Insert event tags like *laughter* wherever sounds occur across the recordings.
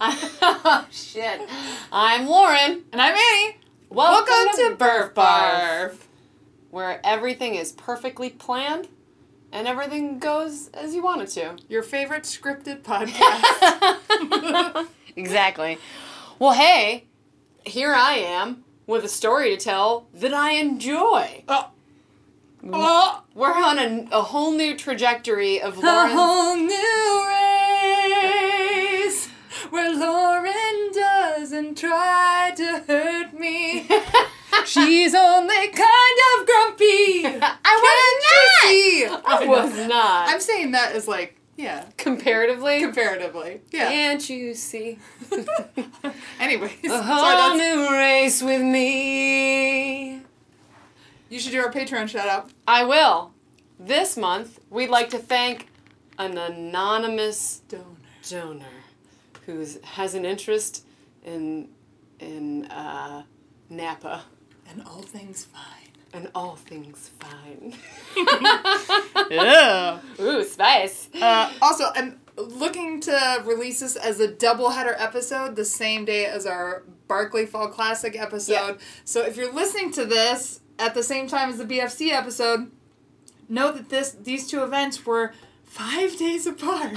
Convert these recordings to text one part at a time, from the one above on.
oh, *laughs* shit. I'm Lauren. And I'm Annie. Welcome, Welcome to Burf Barf, where everything is perfectly planned and everything goes as you want it to. Your favorite scripted *laughs* podcast. exactly. Well, hey, here I am with a story to tell that I enjoy. oh. We're on a, a whole new trajectory of A whole new where Lauren doesn't try to hurt me. *laughs* She's only kind of grumpy. I Can't you see? I oh, was not. I'm saying that as like, yeah, Comparatively. comparatively. Yeah. Can't you see? *laughs* Anyways, A sorry, whole that's- new race with me. you should do our Patreon shout out. I will. This month, we'd like to thank an anonymous Donor. donor who has an interest in in uh, Napa And all things fine. and all things fine. *laughs* Yeah. Ooh, spice. Uh, also, I'm looking to release this as a double header episode the same day as our Barkley Fall Classic episode. Yeah. So if you're listening to this at the same time as the BFC episode, know that this these two events were five days apart. *laughs*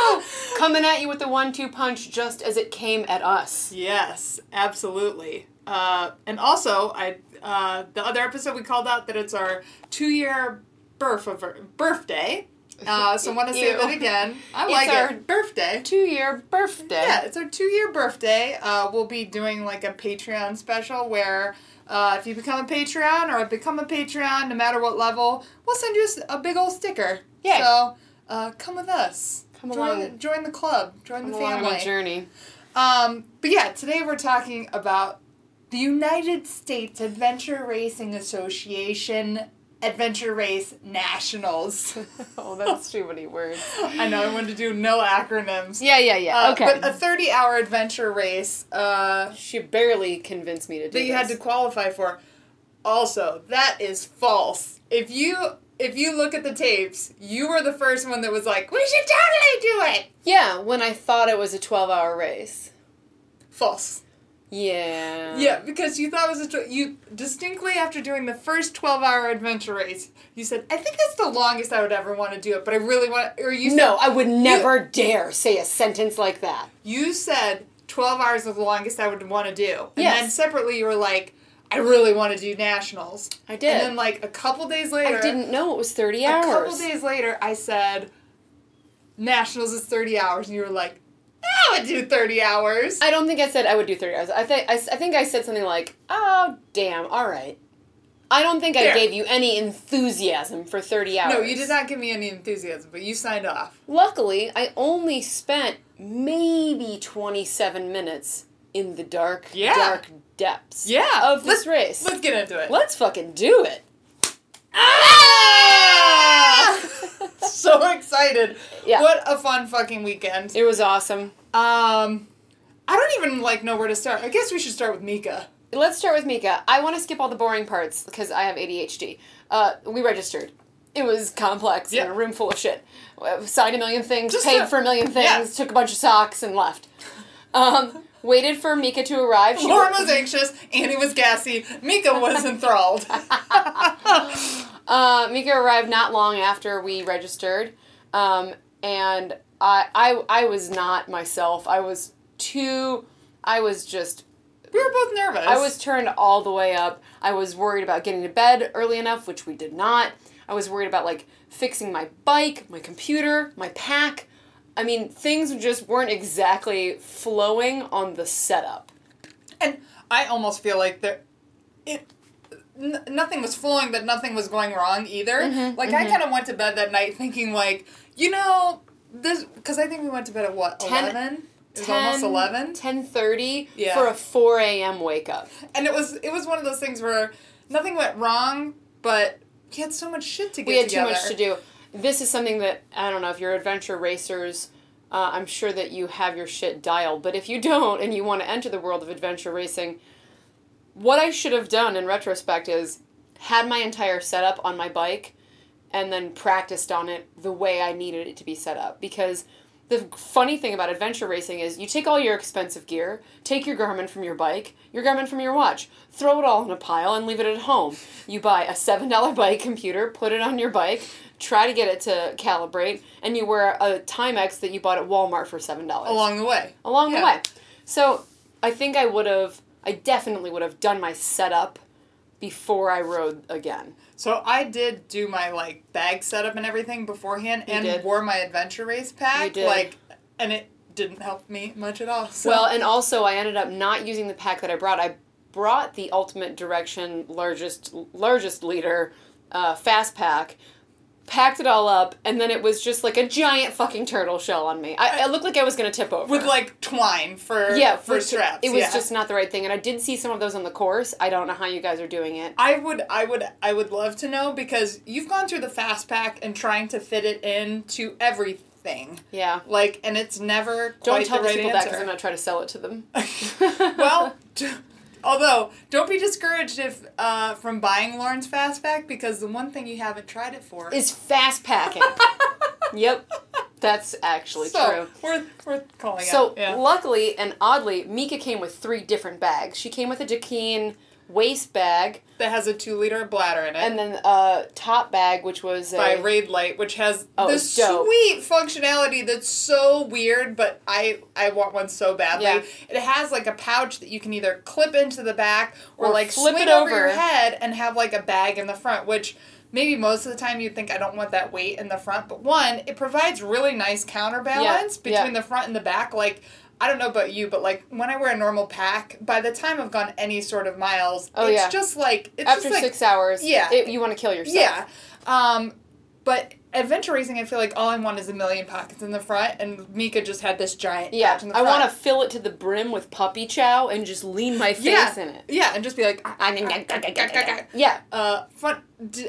*laughs* Coming at you with the one-two punch, just as it came at us. yes, absolutely. Uh, and also, I uh, the other episode we called out that it's our two year birth of birthday. *laughs* Uh, so I want to say that again. I It's like our- it. Birthday. Two-year birthday. Yeah, it's our two year birthday. Uh, we'll be doing like a Patreon special where uh, if you become a Patreon or I become a Patreon, no matter what level, we'll send you a big old sticker. Yay. So uh, come with us. Come join, along. Join the club. Join Come the along on family. a journey. Um, but yeah, today we're talking about the United States Adventure Racing Association Adventure Race Nationals. *laughs* oh, that's too many words. *laughs* I know I wanted to do no acronyms. Yeah, yeah, yeah. Uh, okay. But a 30 hour adventure race uh, she barely convinced me to do that you had to qualify for. Also, that is false. If you if you look at the tapes, you were the first one that was like, "We should totally do it." Yeah, when I thought it was a 12-hour race. False. Yeah. Yeah, because you thought it was a tw- you distinctly after doing the first 12-hour adventure race, you said, "I think that's the longest I would ever want to do it, but I really want." Or you said, No, I would never dare say a sentence like that. You said 12 hours is the longest I would want to do. And Yes. then separately you were like, I really want to do nationals. I did. And then like a couple days later, I didn't know it was 30 hours. a couple days later, I said, nationals is 30 hours. And you were like, I would do 30 hours. I don't think I said I would do 30 hours. I, think I, I think I said something like, oh, damn, all right. I don't think I gave you any enthusiasm for 30 hours. no, you did not give me any enthusiasm, but you signed off. Luckily, I only spent maybe 27 minutes in the dark, Yeah. dark depths Yeah. of this Let's- race. Let's get into it. Let's fucking do it. Ah! *laughs* so excited. Yeah. What a fun fucking weekend. It was awesome. Um, I don't even like know where to start. I guess we should start with Mika. Let's start with Mika. I want to skip all the boring parts because I have ADHD. Uh, we registered. It was complex in a room full of shit. Signed a million things, Just paid a- for a million things, yeah. took a bunch of socks, and left. *laughs* Um, waited for Mika to arrive. She Lauren was anxious, Annie was gassy, Mika was enthralled. *laughs* Uh, Mika arrived not long after we registered, um, and I, I, I was not myself. I was too. I was just. we were both nervous. I was turned all the way up. I was worried about getting to bed early enough, which we did not. I was worried about like fixing my bike, my computer, my pack. I mean, things just weren't exactly flowing on the setup. and I almost feel like there, it, n- nothing was flowing, but nothing was going wrong either. Mhm, like I mhm. kind of went to bed that night thinking like, you know, this because I think we went to bed at what Ten- eleven. It was almost eleven, 10.30 Yeah. for a 4 a.m. wake up. and it was it was one of those things where nothing went wrong, but we had so much shit to get we had together. too much to do. This is something that I don't know if you're adventure racers. Uh, I'm sure that you have your shit dialed, but if you don't and you want to enter the world of adventure racing, what I should have done in retrospect is had my entire setup on my bike and then practiced on it the way I needed it to be set up because the funny thing about adventure racing is you take all your expensive gear, take your Garmin from your bike, your Garmin from your watch, throw it all in a pile and leave it at home. You buy a $7 bike computer, put it on your bike, try to get it to calibrate, and you wear a Timex that you bought at Walmart for $7. Along the way. Along Yeah. the way. So I think I would have, I definitely would have done my setup before I rode again. So I did do my like bag setup and everything beforehand, You and did. wore my adventure race pack. You did. Like, and it didn't help me much at all. So. Well, and also I ended up not using the pack that I brought. I brought the Ultimate Direction largest largest leader uh, fast pack, packed it all up, and then it was just like a giant fucking turtle shell on me. I, it looked like I was gonna tip over. with like twine for yeah, for, straps. It was yeah. just not the right thing, and I did see some of those on the course. I don't know how you guys are doing it. I would, I would, I would love to know because you've gone through the fast pack and trying to fit it in to everything. Yeah. Like, and it's never Don't quite tell the right people that because. I'm gonna try to sell it to them. *laughs* well, *laughs* d- although don't be discouraged if uh, from buying Lauren's fast pack because the one thing you haven't tried it for is fast packing. *laughs* yep, that's actually so true. worth worth calling So out. Yeah. luckily and oddly, Mika came with three different bags. She came with a Dakine waist bag that has a two liter bladder in it. and then a top bag, which was a by Raidlight, which has Oh, this sweet functionality that's so weird, but I I want one so badly. Yeah. It has like a pouch that you can either clip into the back or, Or like flip it over your head and have like a bag in the front, which maybe most of the time you'd think I don't want that weight in the front, but one, it provides really nice counterbalance Yeah, yeah. between the front and the back. Like I don't know about you, but like when I wear a normal pack, by the time I've gone any sort of miles, Oh, it's yeah. just like it's after just like six hours. Yeah. it, you want to kill yourself. yeah. Um, but adventure racing, I feel like all I want is a million pockets in the front, and Mika just had this giant Yeah, pouch in the I want to fill it to the brim with puppy chow and just lean my face yeah, in it. Yeah, and just be like, Yeah, uh, fun.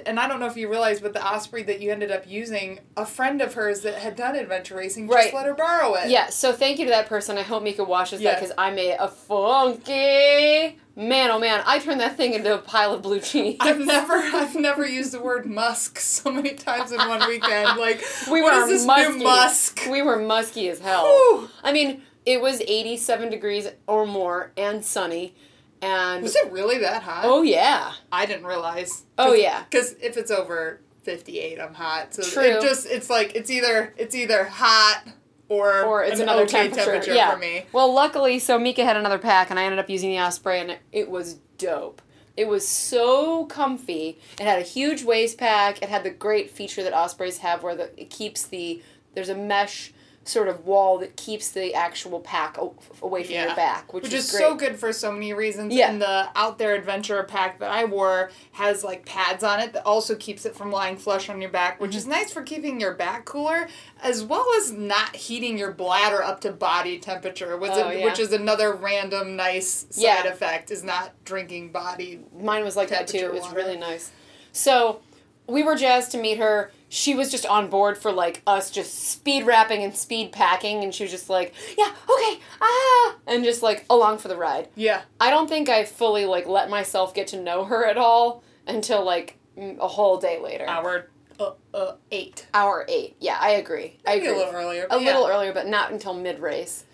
And I don't know if you realize, but the Osprey that you ended up using, a friend of hers that had done adventure racing Right. just let her borrow it. yeah. So thank you to that person. I hope Mika washes that because I made a funky man. Oh man, I turned that thing into a pile of blue cheese. *laughs* I've never, I've never used the word musk so many times in one weekend. *laughs* Like, we what were is this musky. musk? We were musky as hell. Whew. I mean, it was 87 degrees or more and sunny. And Was it really that hot? oh yeah. I didn't realize. Oh, yeah. Because if it's over fifty eight, I'm hot. So True. it just it's like it's either it's either hot or Or it's an another okay temperature. yeah. for me. Well, luckily, so Mika had another pack, and I ended up using the Osprey, and it, it was dope. It was so comfy. It had a huge waist pack. It had the great feature that Ospreys have, where the, it keeps the there's a mesh sort of wall that keeps the actual pack o- away from Yeah. your back, which, Which is, is so good for so many reasons. Yeah. And the Out There Adventure pack that I wore has like pads on it that also keeps it from lying flush on your back, which Mm-hmm. is nice for keeping your back cooler, as well as not heating your bladder up to body temperature, which, Oh, is, yeah. which is another random nice side effect, is not drinking body. Mine was like that too. It was really nice. So we were jazzed to meet her. She was just on board for like us just speed rapping and speed packing, and she was just like, "Yeah, okay, ah," and just like along for the ride. Yeah. I don't think I fully like let myself get to know her at all until like a whole day later. Hour uh, uh, eight. Hour eight. Yeah, I agree. I agree. a little earlier. A yeah. little earlier, but not until mid race.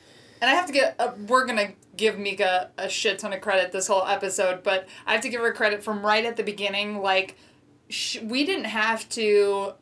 And I have to get, uh, we're going to give Mika a shit ton of credit this whole episode, but I have to give her credit from right at the beginning. Like, sh- we didn't have to.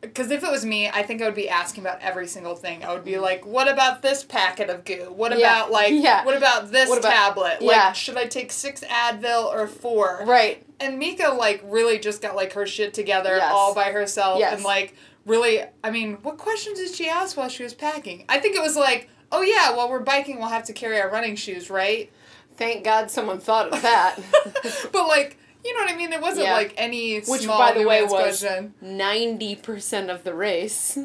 Because if it was me, I think I would be asking about every single thing. I would be like, "What about this packet of goo? What Yeah. about like, Yeah. what about this What about- tablet? Like, should I take six Advil or four? Right. And Mika like really just got like her shit together Yes. all by herself Yes. and like really I mean, what questions did she ask while she was packing? I think it was like, "Oh yeah, while we're biking, we'll have to carry our running shoes, right?" Thank God someone thought of that. *laughs* but like, you know what I mean? It wasn't Yeah. like any Which, small by the way, was ninety percent of the race.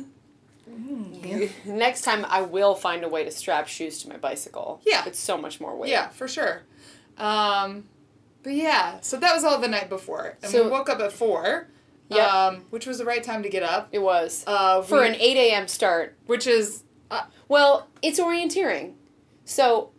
Mm, *laughs* Next time, I will find a way to strap shoes to my bicycle. Yeah. it's so much more weight. Yeah, for sure. Um, but yeah, so that was all the night before, and So- we woke up at four. Yep. Um, which was the right time to get up. it was Uh, for we- an eight a.m. start. which is Well, it's orienteering, so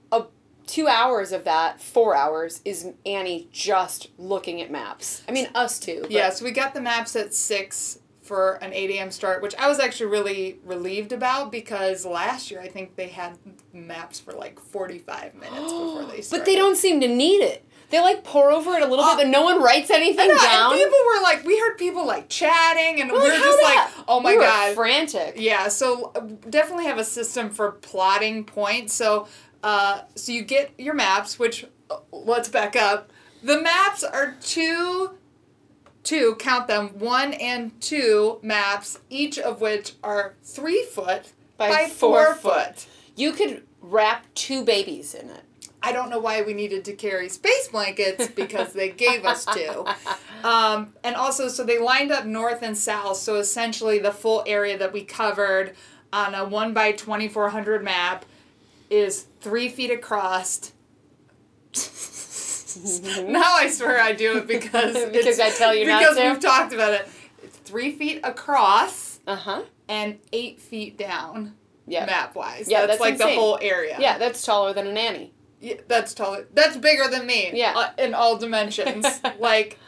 two hours of that, four hours, is Annie just looking at maps. I mean, us too. but- Yeah, so we got the maps at six for an 8 a.m. start, which I was actually really relieved about because last year I think they had maps for like 45 minutes before they *gasps* started. But they don't seem to need it. They like pour over it a little Uh, bit, but no one writes anything know, down. people were like, we heard people like chatting, and We're like, were just like, oh my we were god, frantic. Yeah, so uh, definitely have a system for plotting points. So, uh, so you get your maps, which uh, let's back up. The maps are two, two count them one and two maps, each of which are three foot By by, four four, foot. You could wrap two babies in it. I don't know why we needed to carry space blankets *laughs* because they gave us two. Um, and also, so they lined up north and south. So essentially, the full area that we covered on a 1 by 2400 map is three feet across. now I swear I do it because *laughs* Because I tell you because to? we've talked about it. It's three feet across Uh huh. and eight feet down. Yeah. Map wise, Yeah, that's, that's like the whole area. Yeah, that's taller than a nanny. Yeah, that's taller. That's bigger than me. Yeah. uh, in all dimensions. *laughs* like,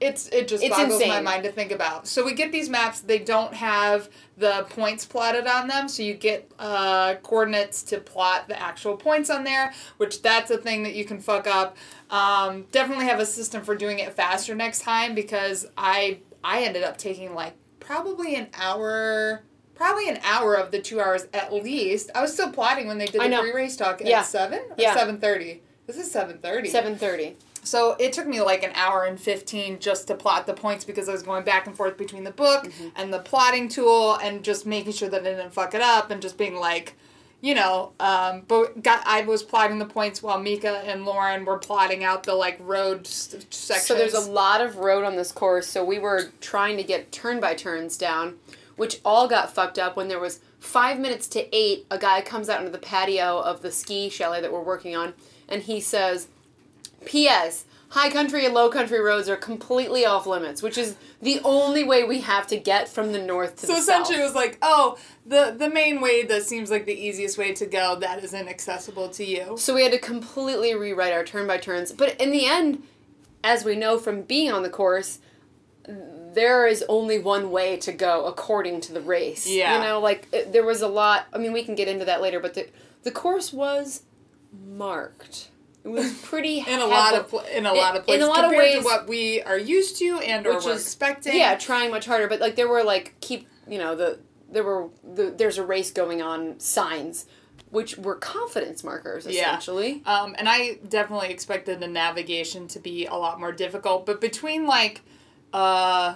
it's it just It's boggles my mind to think about. So we get these maps. They don't have the points plotted on them, so you get uh, coordinates to plot the actual points on there. Which that's a thing that you can fuck up. Um, definitely have a system for doing it faster next time because I I ended up taking like probably an hour. Probably an hour of the two hours at least. I was still plotting when they did the know. pre-race talk at Yeah. seven or Yeah. seven thirty. This is seven thirty. Seven thirty. So it took me like an hour and fifteen just to plot the points because I was going back and forth between the book Mm-hmm. and the plotting tool and just making sure that I didn't fuck it up and just being like, you know, um, but got I was plotting the points while Mika and Lauren were plotting out the like road s- sections. So there's a lot of road on this course. So we were trying to get turn by turns down, which all got fucked up when there was five minutes to eight. A guy comes out into the patio of the ski chalet that we're working on, and he says, "P.S. High country and low country roads are completely off limits, which is the only way we have to get from the north to so the essentially it was like, oh, the the main way that seems like the easiest way to go that is inaccessible to you. So we had to completely rewrite our turn by turns. But in the end, as we know from being on the course, there is only one way to go according to the race. Yeah. You know, like it, there was a lot. I mean, we can get into that later, but the the course was marked. It was pretty *laughs* In a lot of pla- in a lot of places in a lot of compared ways- to what we are used to and or we're is- expecting. yeah, trying much harder. But like there were like keep you know the there were the, there's a race going on signs, which were confidence markers Yeah. essentially. Um, and I definitely expected the navigation to be a lot more difficult. But between like, uh,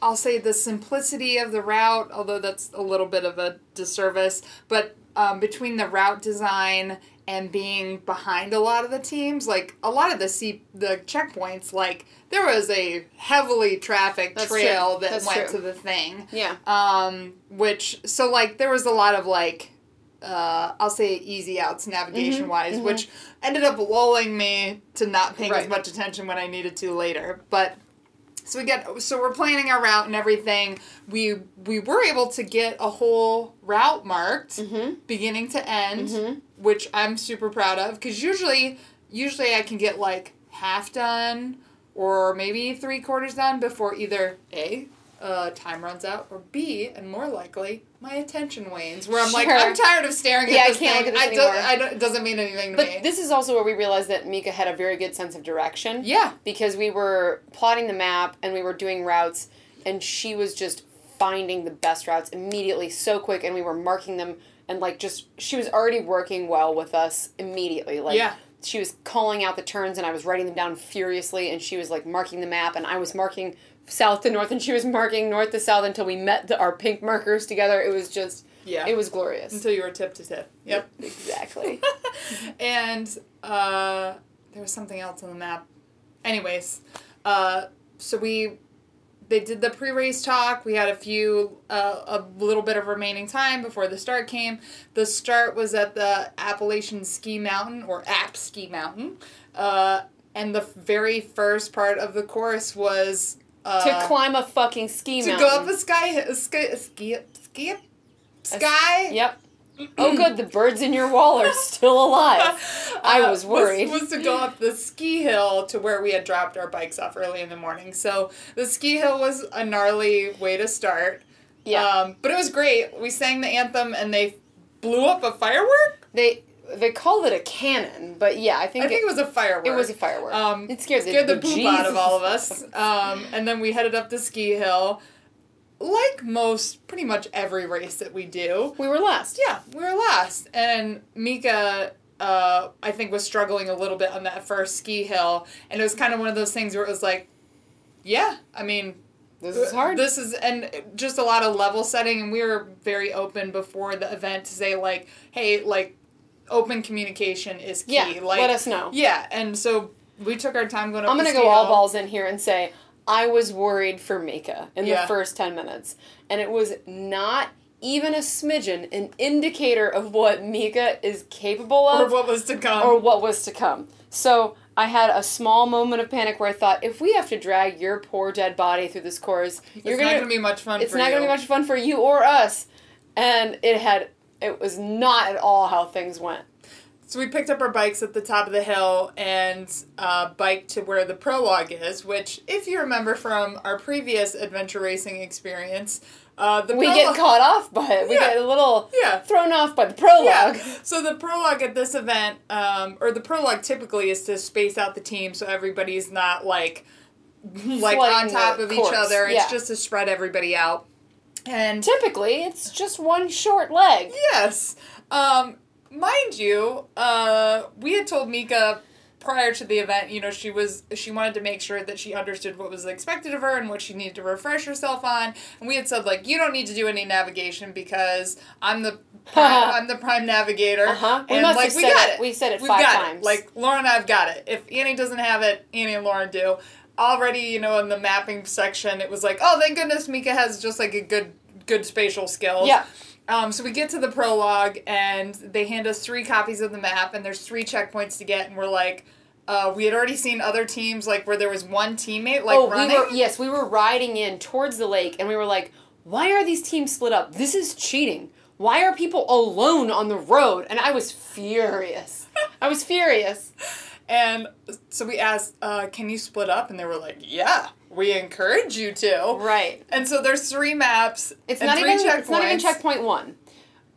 I'll say the simplicity of the route, although that's a little bit of a disservice, but um, between the route design and being behind a lot of the teams, like a lot of the C- the checkpoints, like there was a heavily trafficked That's trail true. that That's went true. to the thing. Yeah. Um, which so like there was a lot of like uh, I'll say easy outs navigation wise, which ended up lulling me to not paying as much attention when I needed to later. But so we get so we're planning our route and everything. We we were able to get a whole route marked Mm-hmm. beginning to end, Mhm. Which I'm super proud of because usually usually I can get like half done or maybe three quarters done before either a uh, time runs out or b and more likely my attention wanes where I'm like I'm tired of staring Yeah, I at this can't thing. look at this I don't, anymore. I don't, it doesn't mean anything to But me. this is also where we realized that Mika had a very good sense of direction. yeah, Because we were plotting the map and we were doing routes, and she was just finding the best routes immediately so quick, and we were marking them, and like just, she was already working well with us immediately. Like, Yeah. she was calling out the turns, and I was writing them down furiously, and she was like marking the map, and I was marking south to north, and she was marking north to south until we met the, our pink markers together. It was just, yeah. it was glorious. until you were tip to tip. Yep. Exactly. *laughs* and uh, there was something else on the map. Anyways, uh, so we they did the pre-race talk. We had a few uh, a little bit of remaining time before the start came. The start was at the Appalachian Ski Mountain or App Ski Mountain, uh, and the very first part of the course was uh, to climb a fucking ski mountain. to mountain. go up a sky a ski a ski ski sky Yep. Oh, good, the birds in your wall are still alive. *laughs* I uh, was worried. We was, to go up the ski hill to where we had dropped our bikes off early in the morning. So the ski hill was a gnarly way to start. Yeah. Um, but it was great. We sang the anthem and they blew up a firework. They they called it a cannon, but yeah, I think, I think it, was a firework. it was a firework. Um, it scared the, scared the, the poop out of all of us. Um, and then we headed up the ski hill. Like most, pretty much every race that we do, We were last. yeah, we were last. And Mika, uh, I think, was struggling a little bit on that first ski hill. And it was kind of one of those things where it was like, yeah, I mean, This is hard. This is, and just a lot of level setting. And we were very open before the event to say, like, hey, like, open communication is key. yeah, like, let us know. yeah, and so we took our time going up. I'm the gonna ski go all hill. balls in here and say I was worried for Mika in Yeah. the first ten minutes, and it was not even a smidgen an indicator of what Mika is capable of. or what was to come. or what was to come. So I had a small moment of panic where I thought, if we have to drag your poor dead body through this course, you're it's gonna, not gonna be much fun. it's not you. gonna be much fun for you or us. And it had, it was not at all how things went. So we picked up our bikes at the top of the hill and uh, biked to where the prologue is, which, if you remember from our previous adventure racing experience, uh, the We prologue- get caught off by it. We Yeah. get a little Yeah. thrown off by the prologue. Yeah. So the prologue at this event, um, or the prologue typically is to space out the team so everybody's not like *laughs* like on top of each course, other. It's just to spread everybody out. And Typically, it's just one short leg. Yes. Um, mind you, uh, we had told Mika prior to the event, you know, she was she wanted to make sure that she understood what was expected of her and what she needed to refresh herself on. And we had said like, you don't need to do any navigation because I'm the *laughs* prime, I'm the prime navigator. Uh-huh. We And must like have we said got it- it. we said it We've five got times. It. Like Lauren and I've got it. If Annie doesn't have it, Annie and Lauren do. Already, you know, in the mapping section, it was like, oh, thank goodness Mika has just like a good good spatial skills. Yeah. Um, so we get to the prologue and they hand us three copies of the map and there's three checkpoints to get and we're like, uh, we had already seen other teams like where there was one teammate like oh, running. we were yes, we were riding in towards the lake, and we were like, "Why are these teams split up? This is cheating. Why are people alone on the road?" And I was furious. I was furious. *laughs* And so we asked, uh, can you split up? And they were like, yeah, we encourage you to. Right. And so there's three maps. It's not even. It's not even checkpoint one.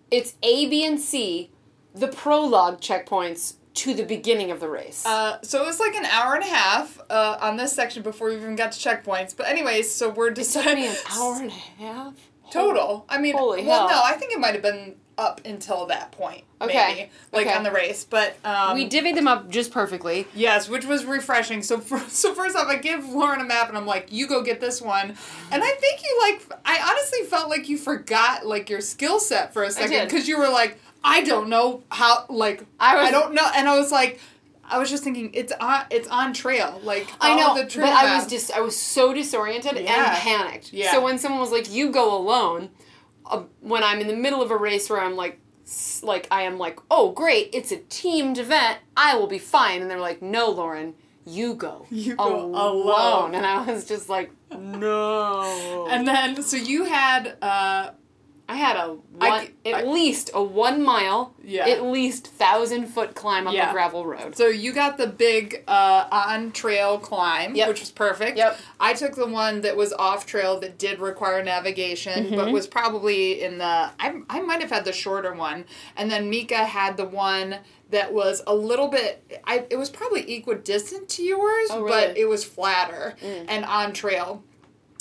It's A, B, and C, the prologue checkpoints to the beginning of the race. Uh, so it was like an hour and a half uh, on this section before we even got to checkpoints. But anyways, so we're deciding an hour and a half. total. I mean, Holy well, hell. no, I think it might have been up until that point. Okay. Maybe, like Okay. on the race, but um, we divvied them up just perfectly. Yes, which was refreshing. So, for, *laughs* so first off, I give Lauren a map, and I'm like, "You go get this one." And I think you like. I honestly felt like you forgot like your skill set for a second because you were like, "I don't know how." Like, I was- I don't know, and I was like, I was just thinking, it's on, it's on trail. Like, I know, the trail but I was just I was so disoriented Yeah. and panicked. Yeah. So when someone was like, "You go alone," uh, when I'm in the middle of a race where I'm like, like I am like, "Oh great, it's a teamed event. I will be fine," and they're like, "No, Lauren, you go, *laughs* You go alone." and I was just like, "No." And then, so you had, uh, I had a one, c- at I- least a one mile, Yeah. at least thousand foot climb up Yeah. a gravel road. so you got the big uh, on trail climb, Yep. which was perfect. Yep. I took the one that was off trail that did require navigation, Mm-hmm. but was probably in the. I, I might have had the shorter one, and then Mika had the one that was a little bit. I it was probably equidistant to yours, Oh, but it was flatter Mm. and on trail.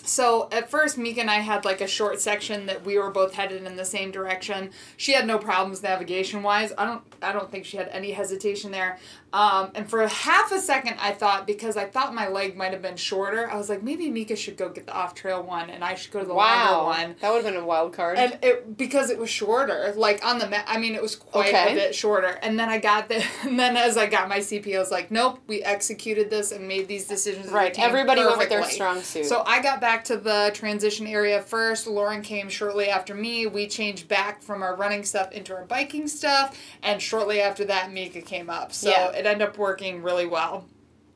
So at first, Mika and I had like a short section that we were both headed in the same direction. She had no problems navigation wise. I don't. I don't think she had any hesitation there. Um, and for half a second, I thought because I thought my leg might have been shorter, I was like maybe Mika should go get the off trail one, and I should go to the Wow, longer one. that would have been a wild card. And it because it was shorter, like on the map. I mean, it was quite Okay. a bit shorter. And then I got the. *laughs* And then as I got my CP, I was like, nope, we executed this and made these decisions. right, everybody went with their strong suit. So I got back to the transition area first. Lauren came shortly after me. We changed back from our running stuff into our biking stuff, and shortly after that, Mika came up. So Yeah. It ended up working really well.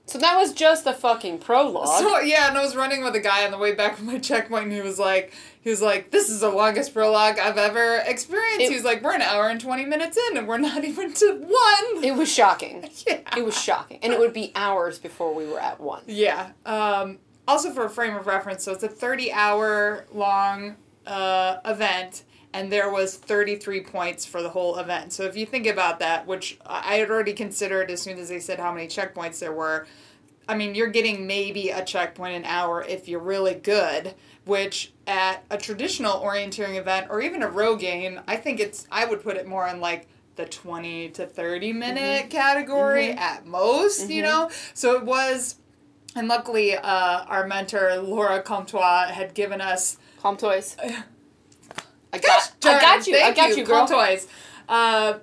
So that was just the fucking prologue. So yeah, and I was running with a guy on the way back from my checkpoint, and he was like, he was like, "This is the longest prologue I've ever experienced." It- he was like, "We're an hour and twenty minutes in, and we're not even to one." it was shocking. *laughs* yeah, It was shocking. And it would be hours before we were at one. Yeah. Um, also, for a frame of reference, so it's a thirty-hour long uh, event, and there was thirty-three points for the whole event. So if you think about that, which I had already considered as soon as they said how many checkpoints there were. I mean, you're getting maybe a checkpoint an hour if you're really good, which at a traditional orienteering event or even a Rogaine, I think it's, I would put it more in like the 20 to 30 mm-hmm. minute category mm-hmm. at most, you mm-hmm. know? So it was, and luckily uh, our mentor, Laura Comtois, had given us Palm toys. *laughs* I got, I got you. I got you, girl. Cool toys. Uh,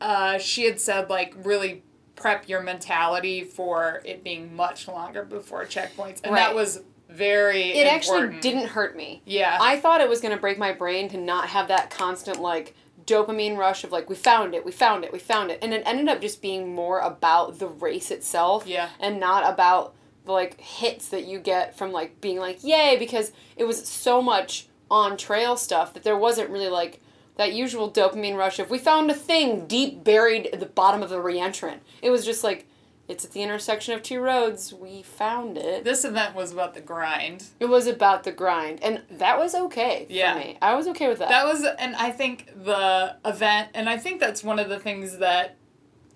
uh, she had said like really prep your mentality for it being much longer before checkpoints, and that was very. It actually didn't hurt me. Yeah. I thought it was going to break my brain to not have that constant like dopamine rush of like we found it, we found it, we found it, and it ended up just being more about the race itself, Yeah. and not about the like hits that you get from like being like yay because it was so much on trail stuff that there wasn't really like that usual dopamine rush of we found a thing deep buried at the bottom of the reentrant. It was just like it's at the intersection of two roads. We found it. This event was about the grind. It was about the grind, and that was okay for Yeah. me. I was okay with that. That was, and I think the event, and I think that's one of the things that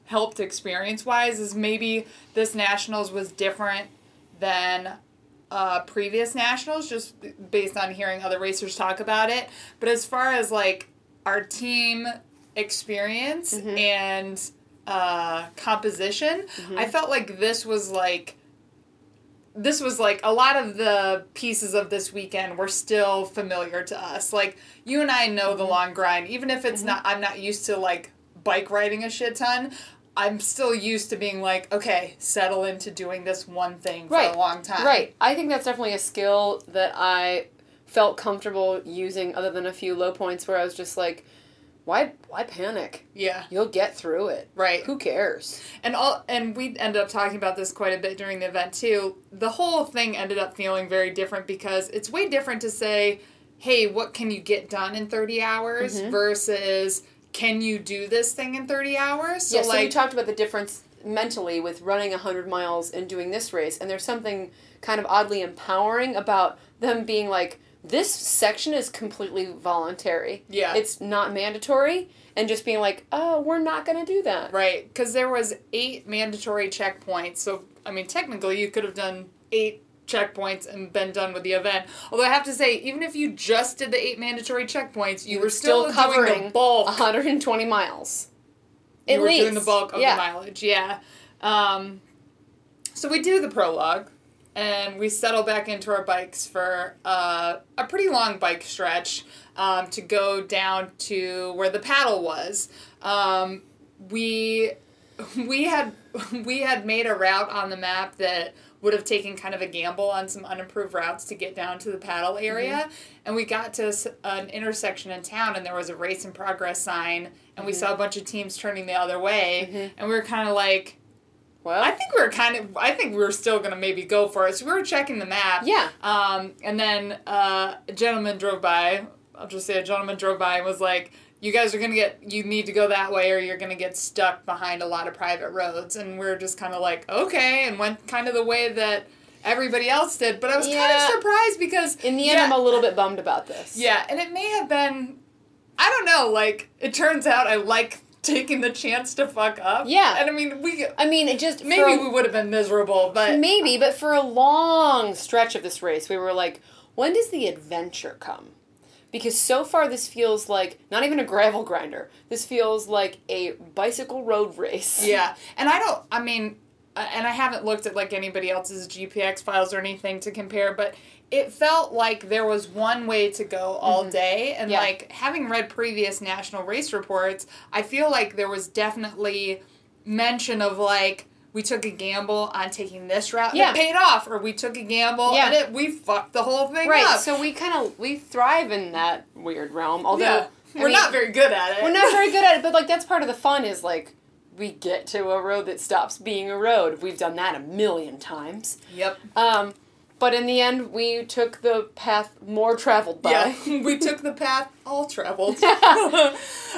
helped experience wise is maybe this nationals was different than uh, previous nationals, just based on hearing other racers talk about it. But as far as like our team experience and uh, composition, I felt like this was like this was like a lot of the pieces of this weekend were still familiar to us. Like you and I know the long grind, even if it's not. I'm not used to like bike riding a shit ton. I'm still used to being like, okay, settle into doing this one thing for right a long time. Right. I think that's definitely a skill that I felt comfortable using, other than a few low points where I was just like, why why panic? Yeah. You'll get through it. Right. Who cares? And all and we ended up talking about this quite a bit during the event too. The whole thing ended up feeling very different because it's way different to say, "Hey, what can you get done in 30 hours?" Mm-hmm. versus "Can you do this thing in 30 hours?" So yeah, so we like talked about the difference mentally with running 100 miles and doing this race, and there's something kind of oddly empowering about them being like, this section is completely voluntary. Yeah. It's not mandatory, and just being like, oh, we're not going to do that. right because there was eight mandatory checkpoints. So I mean, technically, you could have done eight checkpoints and been done with the event. Although I have to say, even if you just did the eight mandatory checkpoints, you, You were still, still covering covering the bulk 120 miles. you At were least. doing the bulk of yeah. the mileage. Yeah. Um, so we do the prologue, and we settle back into our bikes for uh, a pretty long bike stretch um, to go down to where the paddle was. Um, we *laughs* we had *laughs* we had made a route on the map that would have taken kind of a gamble on some unimproved routes to get down to the paddle area and we got to an intersection in town and there was a race in progress sign and we saw a bunch of teams turning the other way and we were kind of like Well, I think we are kind of. I think we are still gonna maybe go for it. So we were checking the map. Yeah. Um, and then uh, a gentleman drove by. I'll just say a gentleman drove by and was like, "You guys are gonna get. You need to go that way, or you're gonna get stuck behind a lot of private roads." And we are just kind of like, "Okay," and went kind of the way that everybody else did. But I was kind of surprised because in the end, yeah, I'm a little bit bummed about this. yeah, and it may have been. I don't know. Like it turns out, I like taking the chance to fuck up. Yeah. And I mean, we I mean, it just maybe a- we would have been miserable, but Maybe, but for a long stretch of this race, we were like, when does the adventure come? Because so far, this feels like not even a gravel grinder. This feels like a bicycle road race. *laughs* Yeah, and I don't. I mean, uh, and I haven't looked at like anybody else's GPX files or anything to compare, but it felt like there was one way to go all day, and Mm-hmm. Yeah. like having read previous national race reports, I feel like there was definitely mention of like. We took a gamble on taking this route Yeah. and it paid off, or we took a gamble Yeah. and it we fucked the whole thing Right, up. so we kind of we thrive in that weird realm. Although yeah, we're mean, not very good at it. we're not very good at it, but like that's part of the fun is like we get to a road that stops being a road. We've done that a million times. Yep. Um, but in the end, we took the path more traveled by. Yeah, *laughs* we took the path all traveled. *laughs* *laughs* um,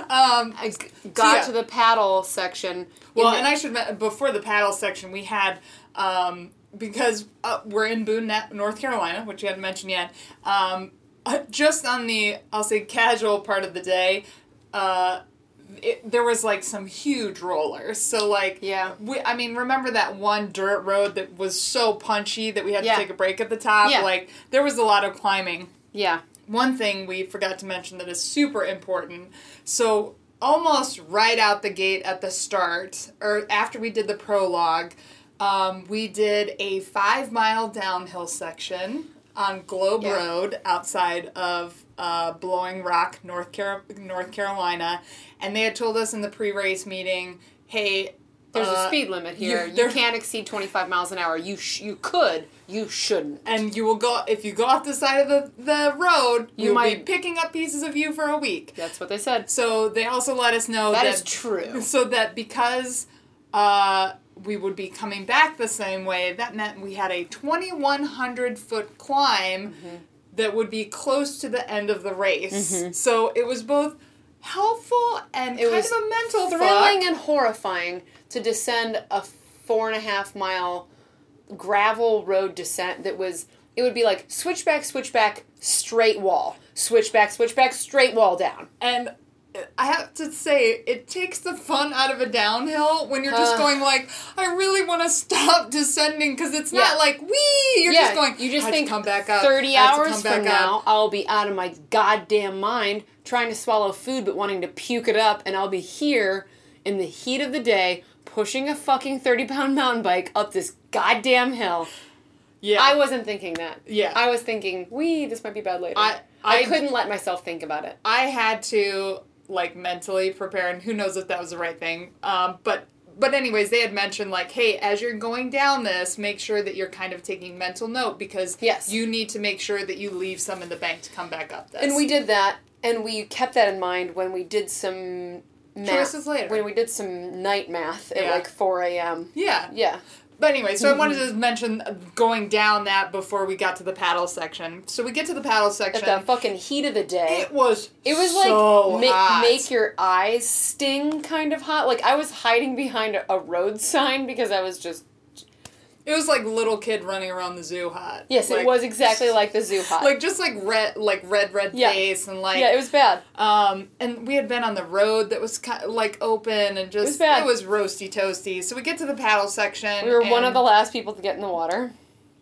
I g- got yeah. to the paddle section. well, the- and I should before the paddle section, we had um, because uh, we're in Boone, North Carolina, which you hadn't mentioned yet. Um, uh, just on the I'll say casual part of the day. Uh, it, there was like some huge rollers. So like Yeah. we I mean remember that one dirt road that was so punchy that we had Yeah. to take a break at the top. Yeah. Like there was a lot of climbing. yeah, One thing we forgot to mention that is super important. So almost right out the gate at the start or after we did the prologue, um, we did a five mile downhill section on Globe Yeah. Road outside of uh, Blowing Rock, North Car- North Carolina, and they had told us in the pre-race meeting, "Hey, there's uh, a speed limit here. *laughs* you- You, can't exceed 25 miles an hour. You sh- you could, you shouldn't. and you will go if you go off the side of the, the road, You you'll might- be picking up pieces of you for a week." That's what they said. So they also let us know That that, is true. *laughs* So that because uh, we would be coming back the same way, that meant we had a 2,100 foot climb Mm-hmm. That would be close to the end of the race. Mm-hmm. So it was both helpful and It kind was of a mental Thrilling fuck. and horrifying to descend a four and a half mile gravel road descent that was. It would be like switchback, switchback, straight wall, switchback, switchback, straight wall down. And I have to say, it takes the fun out of a downhill when you're just Uh. going like, I really want to stop descending because it's Yeah. not like wee. You're yeah, just going. you just "I think come back up. 30 I have to hours from up." now, I'll be out of my goddamn mind trying to swallow food but wanting to puke it up, and I'll be here in the heat of the day pushing a fucking 30 pound mountain bike up this goddamn hill. Yeah, I wasn't thinking that. Yeah. I was thinking, wee, this might be bad later. I- I, I- couldn't let myself think about it. I had to like mentally prepare, and who knows if that was the right thing. Um, but but anyways, they had mentioned like, hey, as you're going down this, make sure that you're kind of taking mental note because Yes. you need to make sure that you leave some in the bank to come back up this. And we did that, and we kept that in mind when we did some math. Choices later. When we did some night math at Yeah. like 4 a.m. yeah. Yeah. But anyway, so I wanted to mention uh, going down that before we got to the paddle section. So we get to the paddle At section. the fucking heat of the day. it was It was so like make, hot. make your eyes sting kind of hot. Like I was hiding behind a road sign because I was just It was like little kid running around the zoo hot. yes, Like- it was exactly like the zoo hot. like just like red, like red, red Yeah. face and like yeah, it was bad. Um, and we had been on the road that was kind of like open and just was bad. it was roasty toasty. So we get to the paddle section. We were one of the last people to get in the water.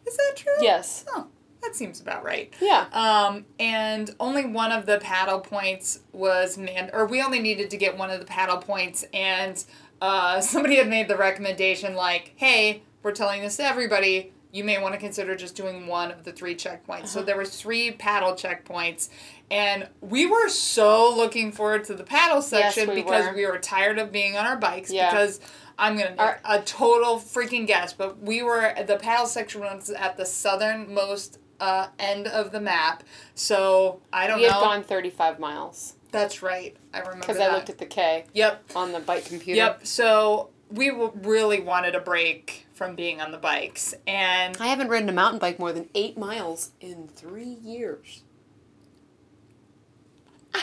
Is that true? Yes. Oh, that seems about right. Yeah. Um, and only one of the paddle points was man, or we only needed to get one of the paddle points, and uh, *laughs* somebody had made the recommendation like, "Hey, we're telling this to everybody. You may want to consider just doing one of the three checkpoints." So there were three paddle checkpoints, and we were so looking forward to the paddle section we because were. we were tired of being on our bikes Yeah. because. I'm gonna make Our- a total freaking guess, but we were the paddle section was at the southernmost uh, end of the map. So I don't know. We had gone 35 miles That's right. I remember because. I looked at the K Yep. on the bike computer. Yep. So we really wanted a break from being on the bikes, and I haven't ridden a mountain bike more than eight miles in three years. *laughs*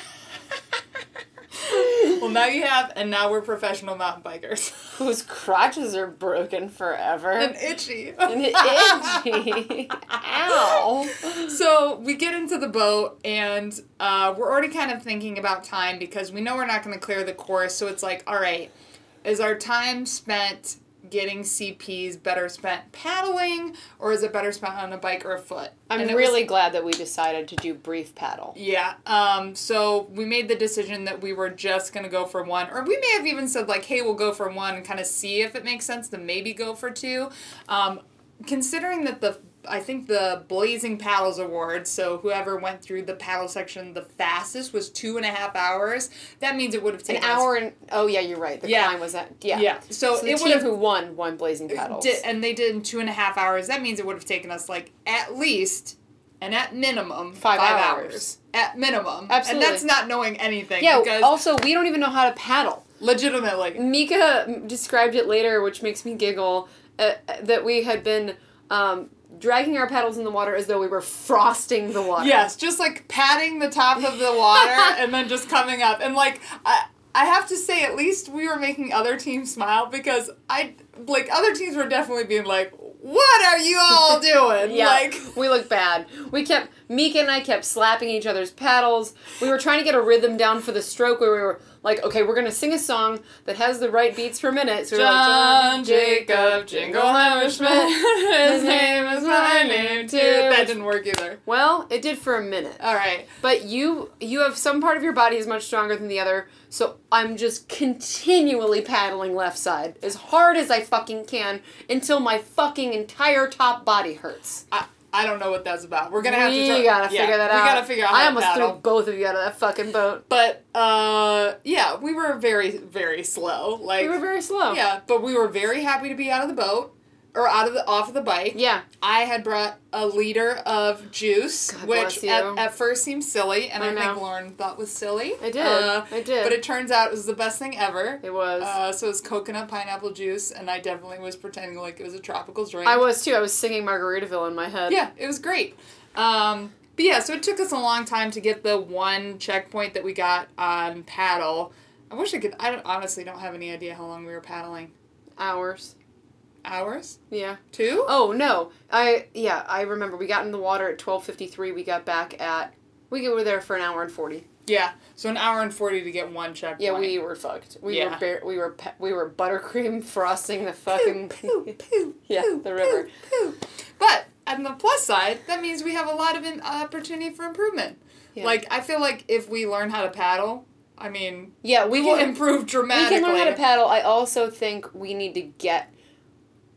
well, now you have, and now we're professional mountain bikers. *laughs* Whose crotches are broken forever. and itchy. And *laughs* itchy. Ow. So we get into the boat, and uh, we're already kind of thinking about time because we know we're not going to clear the course. So it's like, all right, is our time spent getting CPs better spent paddling, or is it better spent on a bike or a foot? I'm And it was- really glad that we decided to do brief paddle. Yeah. Um, so we made the decision that we were just gonna go for one, or we may have even said like, "Hey, we'll go for one and kind of see if it makes sense to maybe go for two. Um, considering that the I think the Blazing Paddles Award, so whoever went through the paddle section the fastest was two and a half hours. That means it would have taken us- hour and oh yeah, you're right. The Yeah. climb was at yeah. Yeah. So, So it would have who won won blazing paddles. did, and they did in two and a half hours. That means it would have taken us like at least and at minimum Five hours. hours. At minimum, Absolutely. and that's not knowing anything. yeah. because Also, we don't even know how to paddle. Legitimately. Mika described it later, which makes me giggle, uh, that we had been um, dragging our paddles in the water as though we were frosting the water. Yes, just like patting the top of the water *laughs* and then just coming up. And like I I have to say at least we were making other teams smile because I like other teams were definitely being like, What are you all *laughs* doing? Yeah, Like we look bad. We kept Mika and I kept slapping each other's paddles. We were trying to get a rhythm down for the stroke where we were like, okay, we're gonna sing a song that has the right beats per minute. So were like, John Jacob Jingleheimer Schmidt. His name is my name too. That didn't work either. Well, it did for a minute. All right. But you you have some part of your body is much stronger than the other, so I'm just continually paddling left side as hard as I fucking can until my fucking entire top body hurts. I, I don't know what that's about. We're gonna have we to. try- gotta yeah, figure that out. we gotta figure out. How I almost paddle. threw both of you out of that fucking boat. But uh, yeah, we were very very slow. Like We were very slow. yeah, but we were very happy to be out of the boat or out of the off of the bike. Yeah. I had brought a liter of juice, God which at, at first seemed silly, and I I, think. Lauren thought was silly. I did. Uh, I did. But it turns out it was the best thing ever. It was. Uh, so it's coconut pineapple juice, and I definitely was pretending like it was a tropical drink. I was too. I was singing Margaritaville in my head. Yeah, it was great. Um, but yeah, so it took us a long time to get the one checkpoint that we got on paddle. I wish I could. I don't, honestly don't have any idea how long we were paddling. Hours. Hours? Yeah. Two? Oh no. I yeah, I remember we got in the water at 12:53. We got back at we were there for an hour and 40. Yeah. So an hour and forty to get one checkpoint. Yeah, we were fucked. We Yeah. were bare, we were pe- we were buttercream *laughs* frosting the fucking Poo, poo, *laughs* Yeah, poo, the river. poo, poo. But on the plus side, that means we have a lot of in- opportunity for improvement. Yeah. Like I feel like if we learn how to paddle, I mean, Yeah, we, we will improve dramatically. we can learn how to paddle. I also think we need to get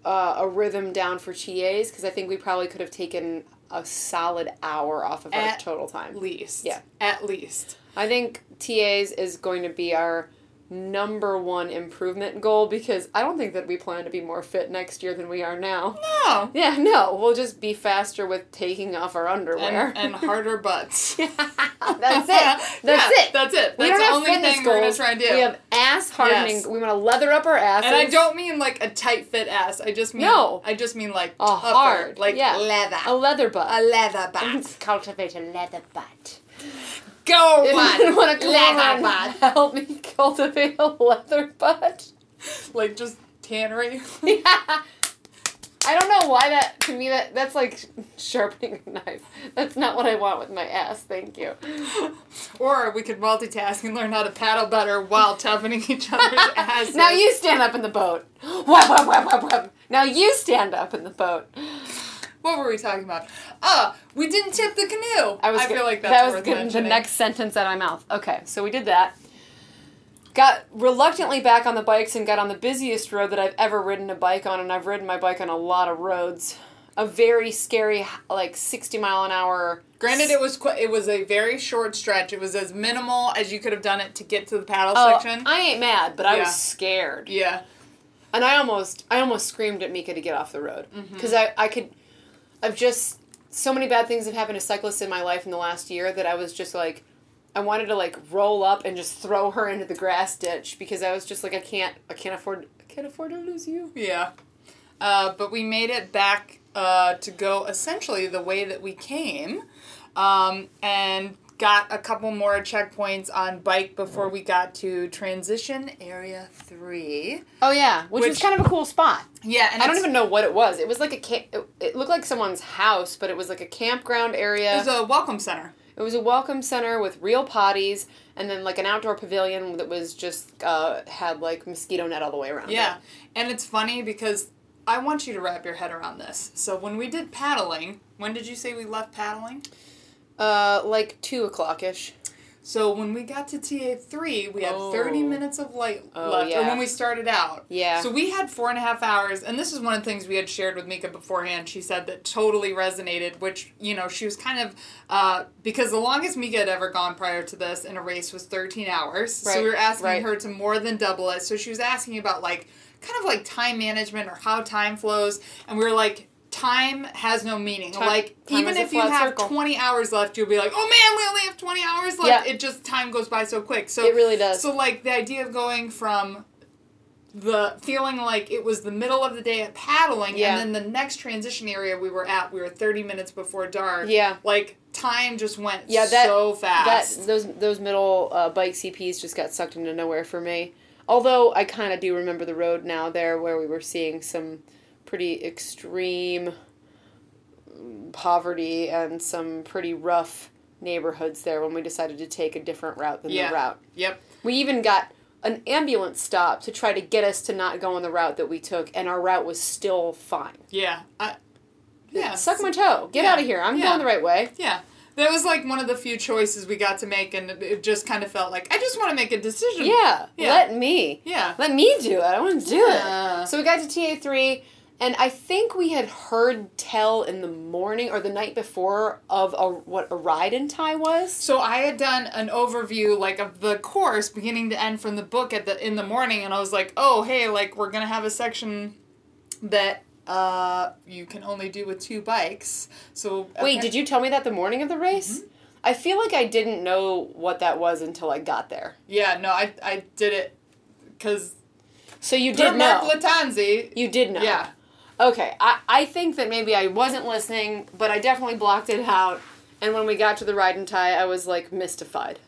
uh, a rhythm down for TAs because I think we probably could have taken a solid hour off of our total time. At least. Yeah. At least. I think TAs is going to be our number one improvement goal because I don't think that we plan to be more fit next year than we are now. No. Yeah, no, we'll just be faster with taking off our underwear. And, and harder butts. *laughs* that's it. That's Yeah, it. That's it. we That's don't the have only fitness thing goals. we're gonna try and do. We have ass hardening. Yes. We want to leather up our ass. and I don't mean like a tight fit ass. I just mean No. I just mean like A tougher, hard, like yeah. leather. a leather butt. A leather butt. *laughs* cultivate a leather butt. Go If on. you want to come leather over butt. help me cultivate a leather butt. Like just tannery. *laughs* *laughs* I don't know why that to me that that's like sharpening a knife. That's not what I want with my ass. Thank you. or we could multitask and learn how to paddle better while toughening each other's *laughs* asses. Now you stand up in the boat. Whap, whap, whap, whap, whap. Now you stand up in the boat. What were we talking about? Ah, we didn't tip the canoe. I was. I feel like that's that was good- the next sentence out of my mouth. Okay, so we did that. Got reluctantly back on the bikes and got on the busiest road that I've ever ridden a bike on, and I've ridden my bike on a lot of roads. A very scary, like sixty mile an hour. Granted, it was qu- it was a very short stretch. It was as minimal as you could have done it to get to the paddle Oh, section. I ain't mad, but I Yeah. was scared. yeah, and I almost I almost screamed at Mika to get off the road Mm-hmm. because I I could I've just so many bad things have happened to cyclists in my life in the last year that I was just like I wanted to like roll up and just throw her into the grass ditch because I was just like I can't I can't afford I can't afford to lose you. yeah. Uh, but we made it back uh, to go essentially the way that we came, um, and got a couple more checkpoints on bike before we got to transition area three. Oh yeah, which, was Which- kind of a cool spot. Yeah, and I don't even know what it was. It was like a it looked like someone's house, but it was like a campground area. It was a welcome center. It was a welcome center with real potties, and then like an outdoor pavilion that was just uh, had like mosquito net all the way around. Yeah, it. and it's funny because I want you to wrap your head around this. So when we did paddling, when did you say we left paddling? Uh, like two o'clock ish. So when we got to TA three, we had Oh. thirty minutes of light Oh, left. Or when we started out. Yeah. So we had four and a half hours, and this is one of the things we had shared with Mika beforehand. She said that totally resonated, which you know she was kind of uh, because the longest Mika had ever gone prior to this in a race was thirteen hours. Right. So we were asking right. her to more than double it. So she was asking about like kind of like time management or how time flows, and we were like. Time has no meaning. Time- like time even if you have circle. 20 hours left, you'll be like, "Oh man, we only have 20 hours left." Yeah. It just time goes by so quick. So It really does. So like the idea of going from the feeling like it was the middle of the day at paddling Yeah. and then the next transition area we were at, we were 30 minutes before dark. Yeah. Like time just went Yeah, that- so that fast. those those middle uh, bike CPs just got sucked into nowhere for me. Although I kind of do remember the road now there where we were seeing some pretty extreme poverty and some pretty rough neighborhoods there when we decided to take a different route than Yeah. the route. yep. We even got an ambulance stop to try to get us to not go on the route that we took, and our route was still fine. Yeah. I, yeah. Suck my toe. Get Yeah. out of here. I'm Yeah. going the right way. Yeah. That was like one of the few choices we got to make, and it- just kind of felt like I just want to make a decision. Yeah. Yeah. Let me. Yeah. Let me do it. I want to do it. So we got to TA3, and I think we had heard tell in the morning or the night before of a, what a ride and tie was. So I had done an overview like of the course beginning to end from the book at the in the morning, and I was like, oh hey, like we're gonna have a section that uh you can only do with two bikes. So Wait, did you tell me that the morning of the race? Mm-hmm. I feel like I didn't know what that was until I got there. Yeah, no, I I did it because So you did know. Latanzi. You did know. Yeah. Okay, I, I think that maybe I wasn't listening, but I definitely blocked it out. And when we got to the ride and tie, I was like mystified.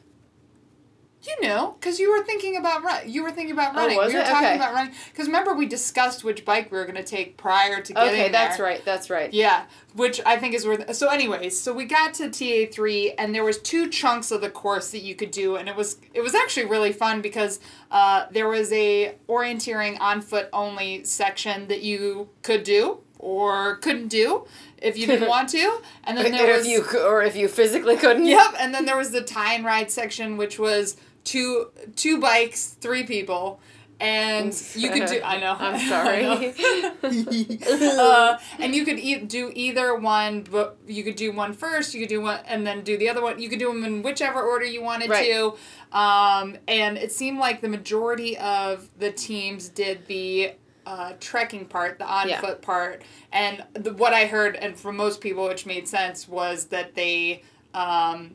You know, because you were thinking about run. You were thinking about Oh, running. was we were it? talking Okay. about running. Because remember, we discussed which bike we were going to take prior to getting Okay, that's there. right. That's right. Yeah, which I think is worth. So, anyways, so we got to TA three, and there was two chunks of the course that you could do, and it was it was actually really fun because uh, there was a orienteering on foot only section that you could do or couldn't do if you didn't *laughs* want to, and then there was if you or if you physically couldn't. Yep, and then there was the tie and ride section, which was two two bikes, three people, and you could do. I know. I'm *laughs* sorry. know. *laughs* uh, and you could e- do either one, but you could do one first. You could do one, and then do the other one. You could do them in whichever order you wanted Right. to. Um, and it seemed like the majority of the teams did the uh, trekking part, the on Yeah. foot part, and the, what I heard, and from most people, which made sense, was that they. Um,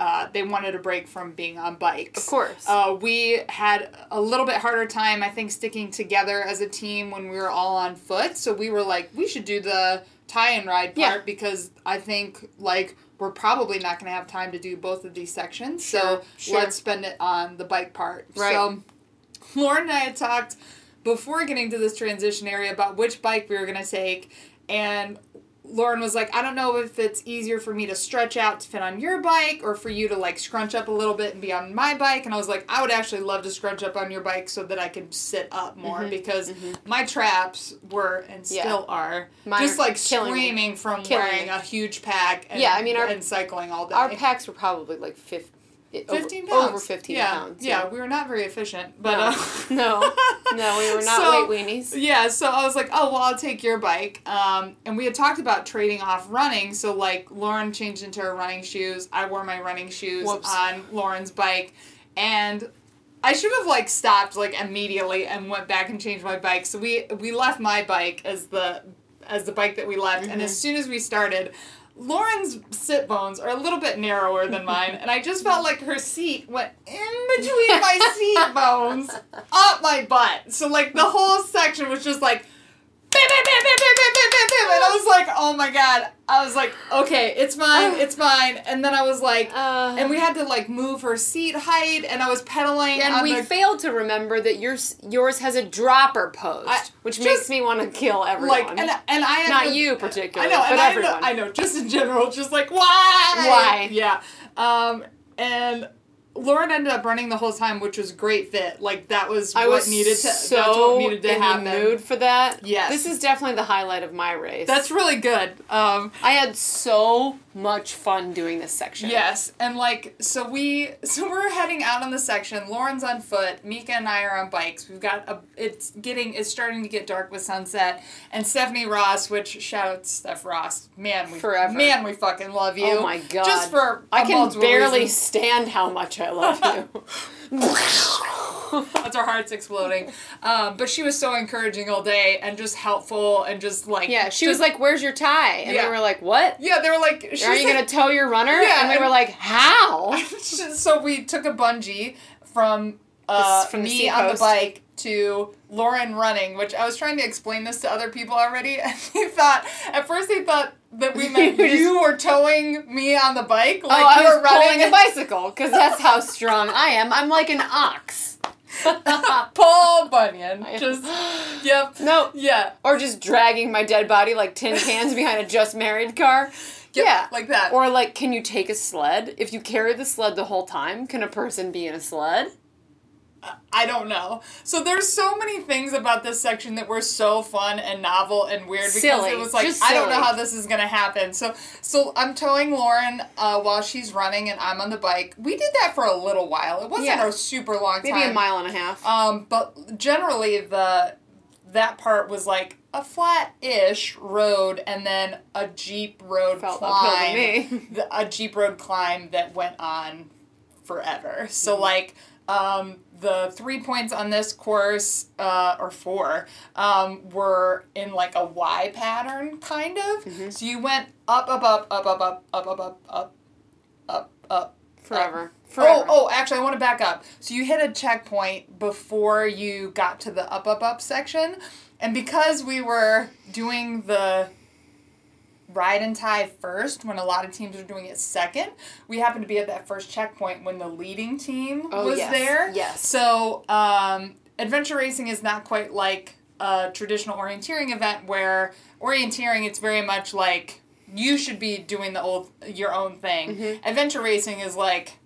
uh, they wanted a break from being on bikes. Of course. Uh, we had a little bit harder time, I think, sticking together as a team when we were all on foot. So we were like, we should do the tie and ride part Yeah. because I think like we're probably not going to have time to do both of these sections. Sure, so sure. let's spend it on the bike part. Right. So Lauren and I had talked before getting to this transition area about which bike we were going to take, and Lauren was like, I don't know if it's easier for me to stretch out to fit on your bike or for you to like scrunch up a little bit and be on my bike. And I was like, I would actually love to scrunch up on your bike so that I could sit up more because my traps were and Mm-hmm. Yeah. still are Mine just are like killing me. screaming from Killing wearing me. a huge pack and, Yeah, I mean, our- and cycling all day. Our packs were probably like 50, 15 over, pounds. over 15 yeah. pounds. Yeah, yeah. we were not very efficient. But No. uh, *laughs* no, no, we were not *laughs* So- weight weenies. Yeah, so I was like, oh, well, I'll take your bike. Um, and we had talked about trading off running. So, like, Lauren changed into her running shoes. I wore my running shoes Whoops. on Lauren's bike. And I should have, like, stopped, like, immediately and went back and changed my bike. So we, we left my bike as the, as the bike that we left. And Mm-hmm. as soon as we started, Lauren's sit bones are a little bit narrower than mine, and I just felt like her seat went in between my seat bones up my butt. So like the whole section was just like and I was like, oh my god. I was like, okay, it's mine, it's *sighs* mine. And then I was like, Uh, and we had to like move her seat height, and I was pedaling. and we the, failed to remember that yours yours has a dropper post, I- which just- makes me want to kill everyone. like, and and I Not you I particularly, know, but and I everyone. know, I know, just in general, just like why? Why? Yeah. Um, and Lauren ended up running the whole time, which was a great fit. Like that was I what was needed to. so that's what needed to in happen. the mood for that. Yes. this is definitely the highlight of my race. That's really good. Um, I had so much fun doing this section. Yes, and like so we so we're heading out on the section. Lauren's on foot. Mika and I are on bikes. We've got a it's getting it's starting to get dark with sunset. And Stephanie Ross, which shout out Steph Ross, man, we Forever. man we fucking love you. Oh my god. Just for I can barely stand how much I love you. *laughs* That's our hearts exploding. Um, but she was so encouraging all day and just helpful and just like Yeah, she just- was like, "Where's your tie?" And Yeah. we were like, "What? yeah, they were like, Are you like- gonna tow your runner?" Yeah, and we and- were like, "How?" *laughs* so we took a bungee from uh, from the me on the bike to Lauren running, which I was trying to explain this to other people already, *laughs* and they thought at first they thought that we *laughs* meant You you were towing me on the bike, oh, like oh, I you was were running a *laughs* bicycle because that's how strong I am. I'm like an ox. *laughs* Paul Bunyan. Just yep, no, yeah, or just dragging my dead body like tin cans behind a just married car. Yep, yeah, like that. Or like, can you take a sled? If you carry the sled the whole time, can a person be in a sled? I don't know. So there's so many things about this section that were so fun and novel and weird because Silly. it was like I don't know how this is gonna happen. So so I'm towing Lauren uh, while she's running and I'm on the bike. We did that for a little while. It wasn't Yeah. a super long Maybe time. Maybe a mile and a half. Um, but generally the that part was like a flat-ish road and then a jeep road Felt climb. *laughs* *laughs* The, a jeep road climb that went on forever. So Mm-hmm. like um, the three points on this course uh, or four um, were in like a Y pattern kind of. Mm-hmm. So you went up, up, up, up, up, up, up, up, up, up, up, up. Forever. Oh, Forever. oh, actually, I want to back up. So you hit a checkpoint before you got to the up, up, up section. And because we were doing the ride and tie first, when a lot of teams are doing it second, we happened to be at that first checkpoint when the leading team Oh, was yes. there. Yes. So um, adventure racing is not quite like a traditional orienteering event where orienteering it's very much like you should be doing the old your own thing. Mm-hmm. Adventure racing is like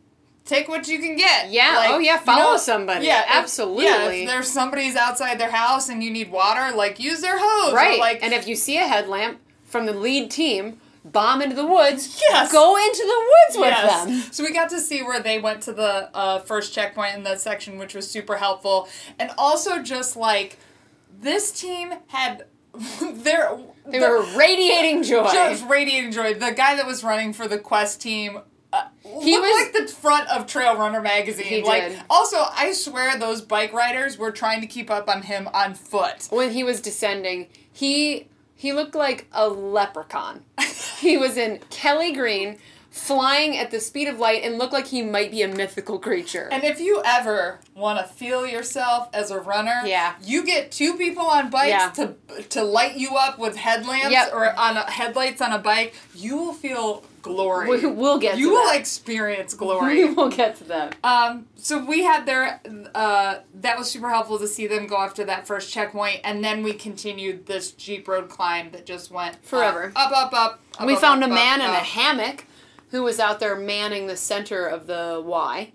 take what you can get. Yeah, Like, oh yeah, you follow know, somebody. Yeah, if- absolutely. yeah, if there's somebody's outside their house and you need water, like use their hose. or, right. like and if you see a headlamp from the lead team, bomb into the woods. Yes. Go into the woods with Yes. them. So we got to see where they went to the uh, first checkpoint in that section, which was super helpful. And also just like this team had *laughs* their They were radiating joy. just radiating joy. The guy that was running for the Quest team. Uh, He looked was- like the front of Trail Runner magazine. Like, did. also, I swear those bike riders were trying to keep up on him on foot. when he was descending, he he looked like a leprechaun. *laughs* he was in Kelly green, flying at the speed of light, and looked like he might be a mythical creature. And if you ever want to feel yourself as a runner, Yeah. you get two people on bikes Yeah. to to light you up with headlamps Yep. or on a, headlights on a bike. You will feel glory. we, we'll get you to will that. experience glory. we *laughs* will get to that. um, so we had their uh, that was super helpful to see them go after that first checkpoint, and then we continued this jeep road climb that just went up, Forever. up, up, up. up, we up, found up, a man up, in a hammock who was out there manning the center of the Y.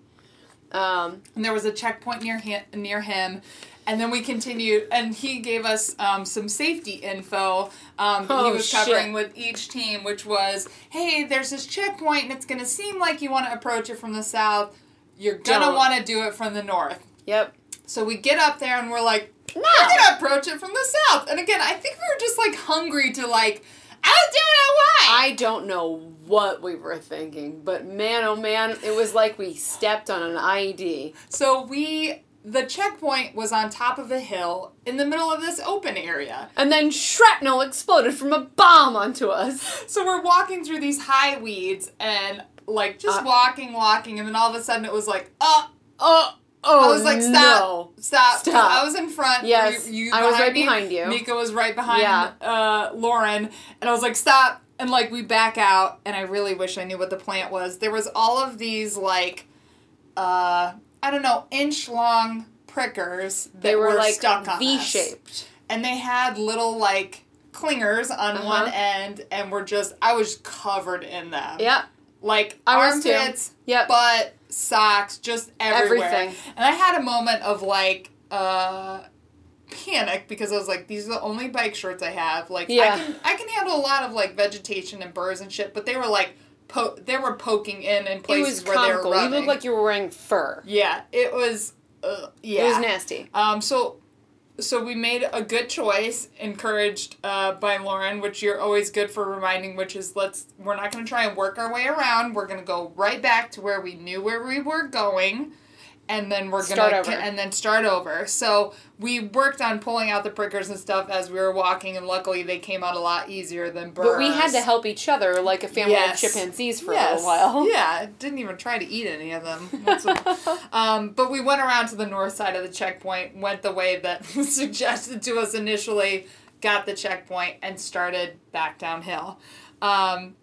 Um, and there was a checkpoint near him, near him and then we continued and he gave us um, some safety info um, that he Oh, was covering shit. with each team which was hey there's this checkpoint and it's going to seem like you want to approach it from the south you're going to want to do it from the north yep. so we get up there and we're like No. we're going to approach it from the south and again i think we were just like hungry to like i don't know why I don't know what we were thinking, but man, oh man, it was like we stepped on an IED. so we the checkpoint was on top of a hill in the middle of this open area And then shrapnel exploded from a bomb onto us. *laughs* So we're walking through these high weeds and like just Uh, walking, walking, and then all of a sudden it was like, oh, Oh, oh, I was like, stop, no. stop, Stop. I was in front. Yes, you, you I was right me. behind you. Mika was right behind Yeah. uh, Lauren, and I was like, stop, and like we back out, and I really wish I knew what the plant was. There was all of these like, uh, I don't know, inch long prickers that They were, like stuck on V shaped. and they had little like clingers on Uh-huh. one end and were just I was covered in them. Yep. Like I armpits, Yep. butt, socks, just everywhere. Everything. And I had a moment of like uh panic because I was like, these are the only bike shorts I have. Like Yeah. I can I can handle a lot of like vegetation and burrs and shit, but they were like po- they were poking in in places where they were comical. You rubbing. looked like you were wearing fur. yeah, it was uh, yeah. It was nasty. Um, so, so we made a good choice, encouraged uh, by Lauren, which you're always good for reminding. Which is let's we're not going to try and work our way around. We're going to go right back to where we knew where we were going, and then we're gonna and then start over. So we worked on pulling out the prickers and stuff as we were walking, and luckily they came out a lot easier than burrs. But we had to help each other like a family Yes. of chimpanzees for a Yes. little while. *laughs* Yeah, didn't even try to eat any of them. *laughs* Um, but we went around to the north side of the checkpoint, went the way that was *laughs* suggested to us initially, got the checkpoint, and started back downhill. Um,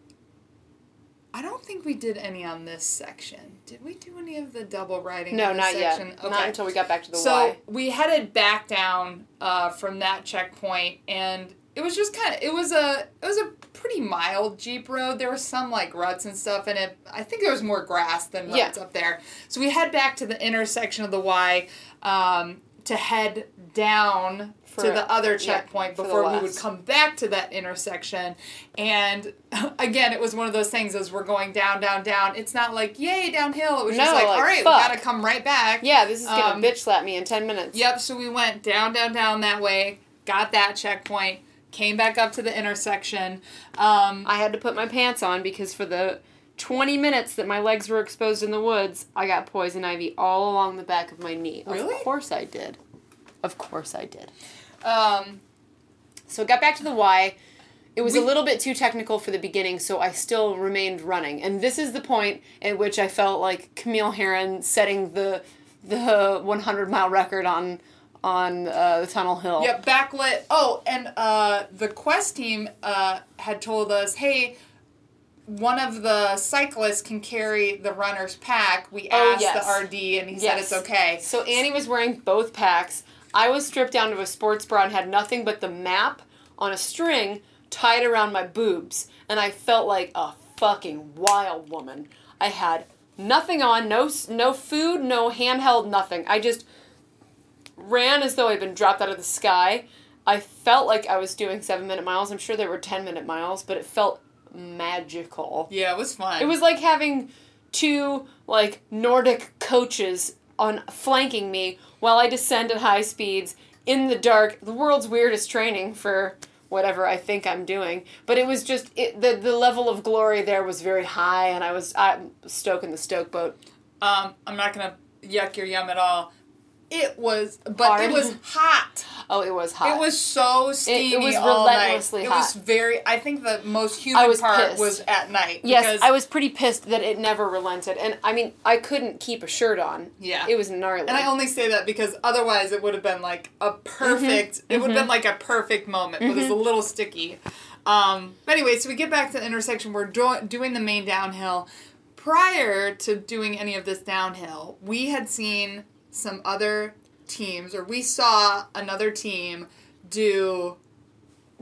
I don't think we did any on this section. Did we do any of the double riding? No, not yet. section? Not until we got back to the so Y. So we headed back down uh, from that checkpoint, and it was just kind of it was a it was a pretty mild jeep road. There were some like ruts and stuff in it. I think there was more grass than ruts Yeah. up there. So we head back to the intersection of the Y um, to head down For- to the other yeah, checkpoint the before we would come back to that intersection. And *laughs* again, it was one of those things as we're going down, down, down. It's not like yay downhill. It was just like, like, all right, fuck. we gotta come right back. Yeah, this is gonna Um, bitch slap me in ten minutes. Yep, so we went down, down, down that way, got that checkpoint, came back up to the intersection. Um, I had to put my pants on because for the 20 minutes that my legs were exposed in the woods, I got poison ivy all along the back of my knee. Really? Of course I did. Of course I did. Um, So got back to the why. It was We- a little bit too technical for the beginning, so I still remained running. And this is the point at which I felt like Camille Herron setting the the 100 mile record on on uh, the Tunnel Hill. yep, backlit. Oh, and uh, the Quest team uh, had told us, hey, one of the cyclists can carry the runner's pack. We Oh, asked yes. the RD, and he said it's okay. So Annie was wearing both packs. I was stripped down to a sports bra and had nothing but the map on a string tied around my boobs, and I felt like a fucking wild woman. I had nothing on, no no food, no handheld, nothing. I just ran as though I'd been dropped out of the sky. I felt like I was doing seven minute miles. I'm sure they were ten minute miles, but it felt magical. Yeah, it was fun. It was like having two like Nordic coaches on flanking me while I descend at high speeds in the dark. The world's weirdest training for whatever I think I'm doing. But it was just it, the the level of glory there was very high, and I was I stoking the stoke boat. Um, I'm not gonna yuck your yum at all. It was, but Hard. it was hot. Oh, it was hot. It was so steamy was all night. relentlessly It was very. I think the most human was part pissed. was at night. Yes, I was pretty pissed that it never relented, and I mean, I couldn't keep a shirt on. Yeah. it was gnarly. And I only say that because otherwise it would have been like a perfect. Mm-hmm, it would have mm-hmm. been like a perfect moment, but it's a mm-hmm. little sticky. Um, but anyway, so we get back to the intersection. We're do- doing the main downhill. Prior to doing any of this downhill, we had seen some other teams, or we saw another team do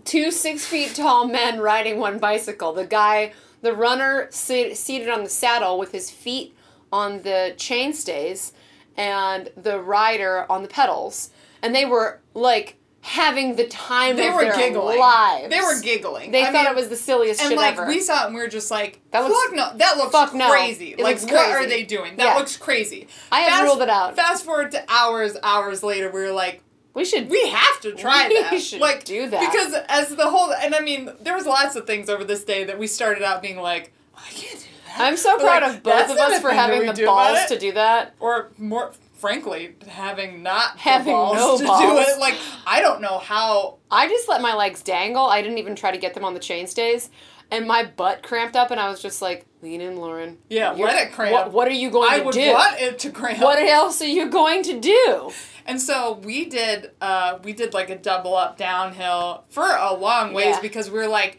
two six feet tall men riding one bicycle. The guy, the runner, sit, seated on the saddle with his feet on the chainstays, and the rider on the pedals. And they were like having the time They of were their giggling. lives. They were giggling. They I thought mean, it was the silliest and shit like ever. we saw it and we were just like, That fuck looks- no, that looks fuck crazy. It like looks what are they doing? That Yeah. looks crazy. I have Fast- ruled it out. Fast forward to hours, hours later, we were like, we should. we have to try We that. should like do that. because as the whole and I mean, there was lots of things over this day that we started out being like, oh, I can't do that. I'm so But, proud like, of both of us for having the balls to do that. or more frankly, having not Having balls no *laughs* to do it. Like I don't know how. I just let my legs dangle. I didn't even try to get them on the chainstays. And my butt cramped up, and I was just like, lean in, Lauren. Yeah, let it cramp. What, what are you going I to would do? want it to cramp. What else are you going to do? And so we did uh we did like a double up downhill for a long ways Yeah. because we were like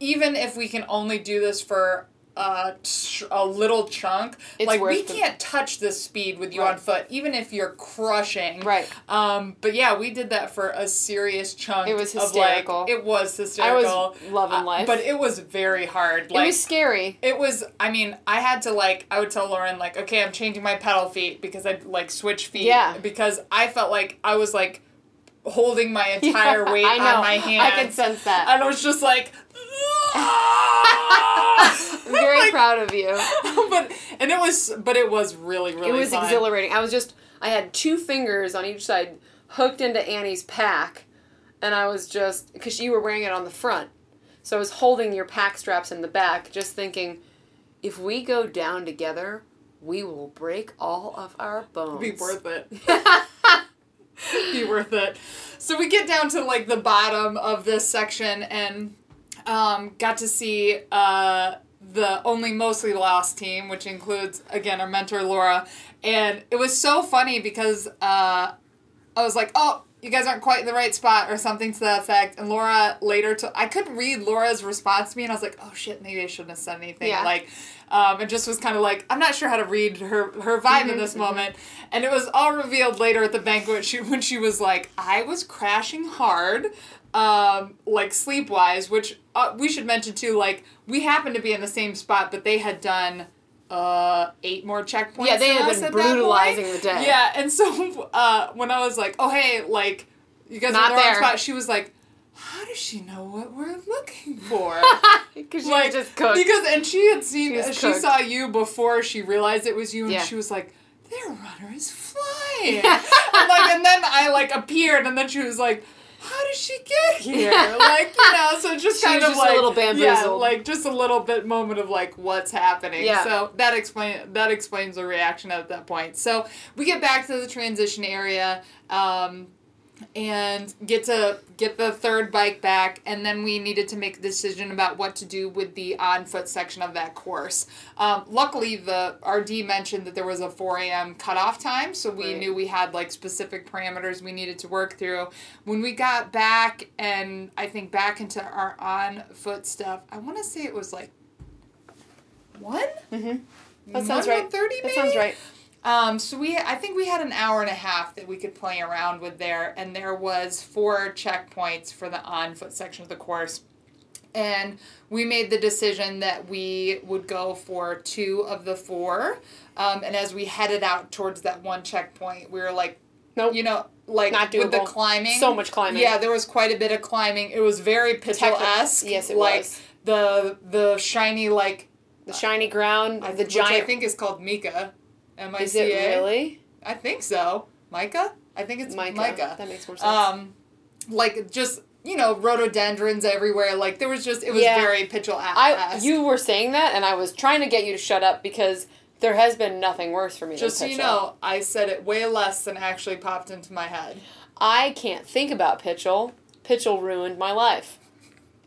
even if we can only do this for uh, ch- a little chunk, It's like we worth the- can't touch this speed with you Right. on foot, even if you're crushing. Right. Um, but yeah, we did that for a serious chunk. It was hysterical. like, it was hysterical. I was loving Uh, life. but it was very hard. Like, it was scary. it was i mean i had to like i would tell lauren like okay i'm changing my pedal feet because i'd like switch feet Yeah. because i felt like i was like holding my *laughs* entire weight I know. on my hand I could sense that. and i was just like *laughs* I'm very *laughs* Like, proud of you. *laughs* but and it was but it was really really It was fun. exhilarating. I was just I had two fingers on each side hooked into Annie's pack, and I was just because you were wearing it on the front, so I was holding your pack straps in the back, just thinking, if we go down together, we will break all of our bones. Be worth it. Be worth it. So we get down to like the bottom of this section and um, got to see uh, the only mostly lost team, which includes again our mentor Laura, and it was so funny because uh, I was like, oh. You guys aren't quite in the right spot, or something to that effect. And Laura later, to I couldn't read Laura's response to me, and I was like, "Oh shit, maybe I shouldn't have said anything." Yeah. Like, um, it just was kind of like I'm not sure how to read her her vibe in Mhm, this mhm. moment, and it was all revealed later at the banquet. She *laughs* when she was like, "I was crashing hard." Um, like sleep wise, which uh, we should mention too. Like we happened to be in the same spot, but they had done uh eight more checkpoints. Yeah, they had been brutalizing the day. Yeah, and so *laughs* uh, when I was like, "Oh hey, like you guys Not are in the wrong spot," she was like, "How does she know what we're looking for?" *laughs* Because she like just cooked. because and she had seen She she, saw you before she realized it was you and Yeah. she was like their runner is flying and *laughs* like and then I like appeared and then she was like how did she get *laughs* here? Like you know so just kind of just a like little yeah like just a little bit moment of like what's happening. Yeah. so that explain that explains the reaction at that point. So we get back to the transition area um and get to get the third bike back and then we needed to make a decision about what to do with the on foot section of that course um, luckily the rd mentioned that there was a 4 a.m cutoff time so we Right. knew we had like specific parameters we needed to work through when we got back and i think back into our on foot stuff i want to say it was like one Mhm. That sounds right. 30 That sounds right. Um, so we, I think we had an hour and a half that we could play around with there, and there was four checkpoints for the on foot section of the course, and we made the decision that we would go for two of the four, um, and as we headed out towards that one checkpoint, we were like, Nope. you know, like Not with the climbing, So much climbing. yeah, there was quite a bit of climbing. It was very Pitchell esque. Yes, it like, was. The the shiny like The shiny ground, I- the which giant. I think is called Mika. M I is C it really? I think so. Micah? I think it's Micah. Micah. That makes more sense. Um, like just you know rhododendrons everywhere. Like there was just it was Yeah. very Pitchell I you were saying that, and I was trying to get you to shut up because there has been nothing worse for me. just so you know, I said it way less than actually popped into my head. I can't think about Pitchell. Pitchell ruined my life.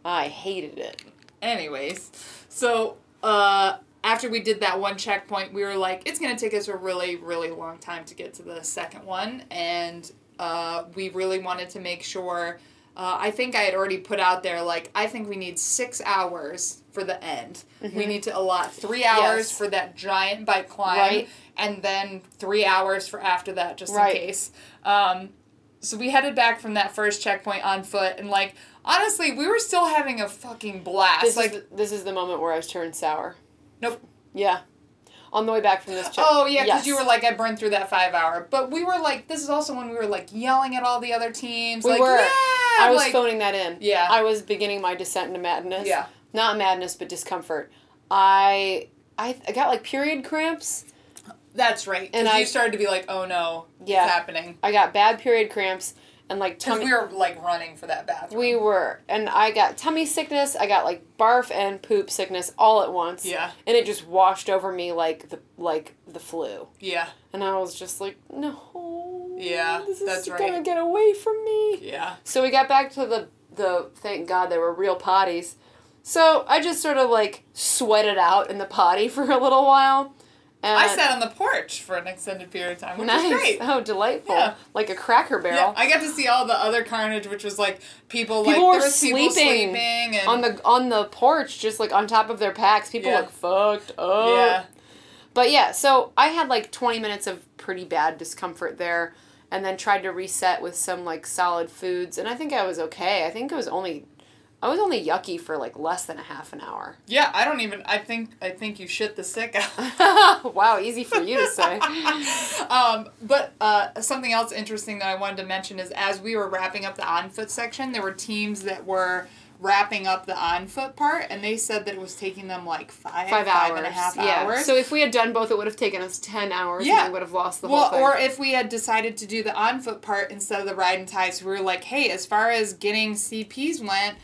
I hated it. Anyways, so uh, after we did that one checkpoint, we were like, it's gonna take us a really, really long time to get to the second one, and uh, we really wanted to make sure. Uh, I think I had already put out there like I think we need six hours for the end. We need to allot three hours Yes. for that giant bike climb, Right. and then three hours for after that, just Right. in case. Um, so we headed back from that first checkpoint on foot, and like honestly, we were still having a fucking blast. This like is the, this is the moment where I was turned sour. Nope. Yeah, on the way back from this trip. Oh yeah, because Yes. you were like I burned through that five hour, but we were like this is also when we were like yelling at all the other teams. We like, were. Yeah, I was like, phoning that in. Yeah. I was beginning my descent into madness. Yeah. Not madness, but discomfort. I I, I got like period cramps. That's right. And I- you started to be like, oh no, Yeah. it's happening. I got bad period cramps and like tummy. we were like running for that bathroom. We were, and I got tummy sickness. I got like barf and poop sickness all at once. Yeah. And it just washed over me like the like the flu. Yeah. And I was just like, no. Yeah, this is that's gonna get away from me. Yeah. So we got back to the the thank God there were real potties. So I just sort of like sweated out in the potty *laughs* for a little while. And I uh, sat on the porch for an extended period of time, which nice. was great. Oh, delightful. Yeah. Like a cracker barrel. Yeah, I got to see all the other carnage, which was like people, People like were there was people sleeping sleeping and on the on the porch, just like on top of their packs. People Yeah. look fucked up. yeah, But yeah, so I had like 20 minutes of pretty bad discomfort there and then tried to reset with some like solid foods and I think I was okay. I think it was only I was only yucky for like less than a half an hour. yeah. I don't even. I think I think you shit the sick out. *laughs* *laughs* wow, easy for you to say. *laughs* um, but uh, something else interesting that I wanted to mention is as we were wrapping up the on foot section, there were teams that were wrapping up the on foot part, and they said that it was taking them like five, Five hours. and a half yeah. hours. So if we had done both, it would have taken us 10 hours Yeah. and we would have lost the well, whole thing. or if we had decided to do the on foot part instead of the ride and tie, so we were like, hey, as far as getting CPs went,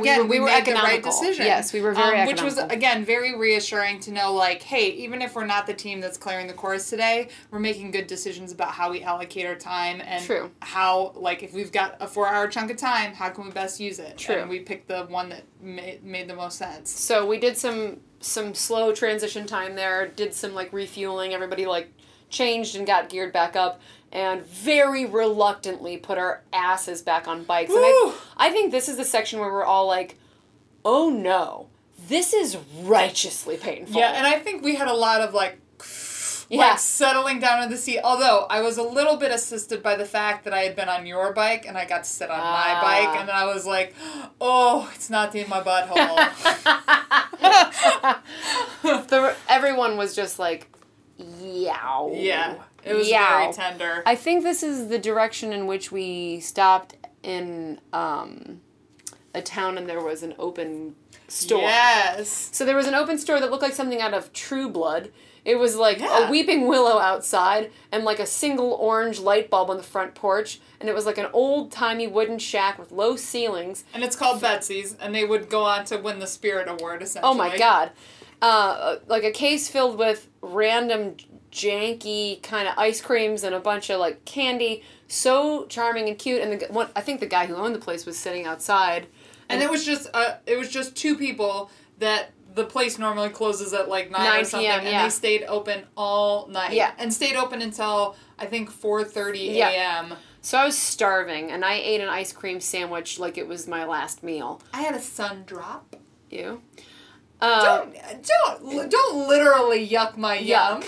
again were- we, we were made the right economical. decision. Yes, we were very um, which was again very reassuring to know. Like, hey, even if we're not the team that's clearing the course today, we're making good decisions about how we allocate our time and True. how like if we've got a four hour chunk of time, how can we best use it? True. And we picked the one that made made the most sense. So we did some some slow transition time there. Did some like refueling. Everybody like changed and got geared back up, and very reluctantly put our asses back on bikes. And I, I think this is the section where we're all like, "Oh no, this is righteously painful." Yeah, and I think we had a lot of like. Yeah. Like settling down in the seat. Although I was a little bit assisted by the fact that I had been on your bike and I got to sit on my Ah. bike, and then I was like, "Oh, it's not in my butthole." *laughs* *laughs* the, everyone was just like, "Yow." yeah, it was Yow. very tender. I think this is the direction in which we stopped in um, a town and there was an open store. Yes. So there was an open store that looked like something out of True Blood. It was like Yeah. a weeping willow outside and like a single orange light bulb on the front porch. And it was like an old timey wooden shack with low ceilings. And it's called Betsy's, and they would go on to win the Spirit Award, essentially. Oh my god. Uh, like a case filled with random janky kind of ice creams and a bunch of like candy. So charming and cute. And the, one, I think the guy who owned the place was sitting outside. And it was just uh, it was just two people that the place normally closes at like 9, 9 or something, PM, and yeah. they stayed open all night. Yeah. And stayed open until, I think, 4.30 a.m. Yeah. a.m. So I was starving and I ate an ice cream sandwich like it was my last meal. I had a sun drop. You? Uh, Don't, don't, don't literally yuck my yum.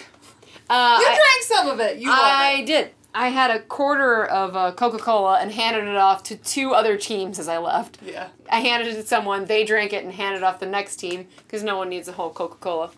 Uh, You I- drank some of it. You I it. did. I had a quarter of uh, Coca Cola and handed it off to two other teams as I left. Yeah. I handed it to someone, they drank it and handed it off the next team because no one needs a whole Coca Cola.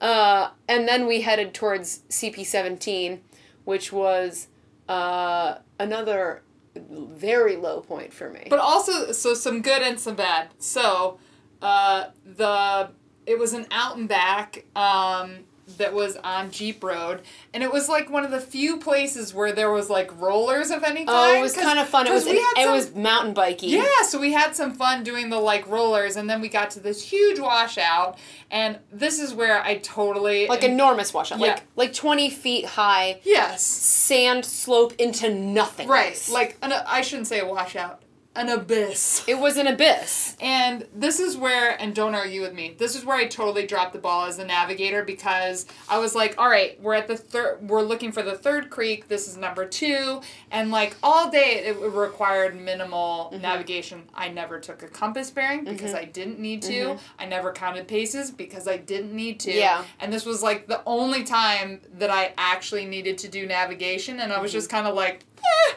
Uh, and then we headed towards CP17, which was uh, another very low point for me. But also, so some good and some bad. So, uh, the it was an out and back um, that was on Jeep Road, and it was like one of the few places where there was like rollers of any kind. oh, it was kind of fun. It was it some- was mountain biking. Yeah, so we had some fun doing the like rollers, and then we got to this huge washout, and this is where I totally Like enormous washout, Yeah. like like twenty feet high, yes, sand slope into nothing. right, like an, I shouldn't say a washout, an abyss. it was an abyss. And this is where, and don't argue with me, this is where I totally dropped the ball as a navigator because I was like, all right, we're at the third, we're looking for the third creek, this is number two, and like all day it required minimal Mm-hmm. navigation. I never took a compass bearing because I didn't need to. I never counted paces because I didn't need to. Mm-hmm. Yeah. And this was like the only time that I actually needed to do navigation, and I Mm-hmm. was just kind of like, eh,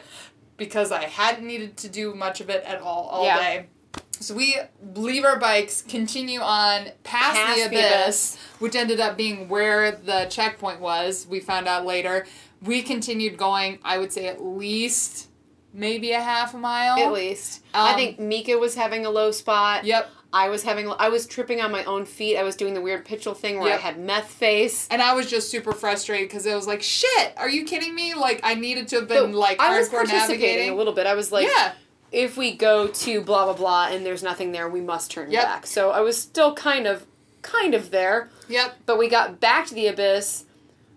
because I hadn't needed to do much of it at all all Yeah. day. So we leave our bikes, continue on past, Past the, the abyss, abyss. which ended up being where the checkpoint was. We found out later. We continued going, I would say at least maybe a half a mile. At least I Um, think Mika was having a low spot. Yep. I was having I was tripping on my own feet. I was doing the weird pitchel thing where Yep. I had meth face. And I was just super frustrated because it was like, shit, are you kidding me? Like, I needed to have been, like, I was hardcore participating navigating. a little bit. I was like, yeah. if we go to blah blah blah and there's nothing there, we must turn Yep. back. So I was still kind of kind of there, Yep. but we got back to the abyss,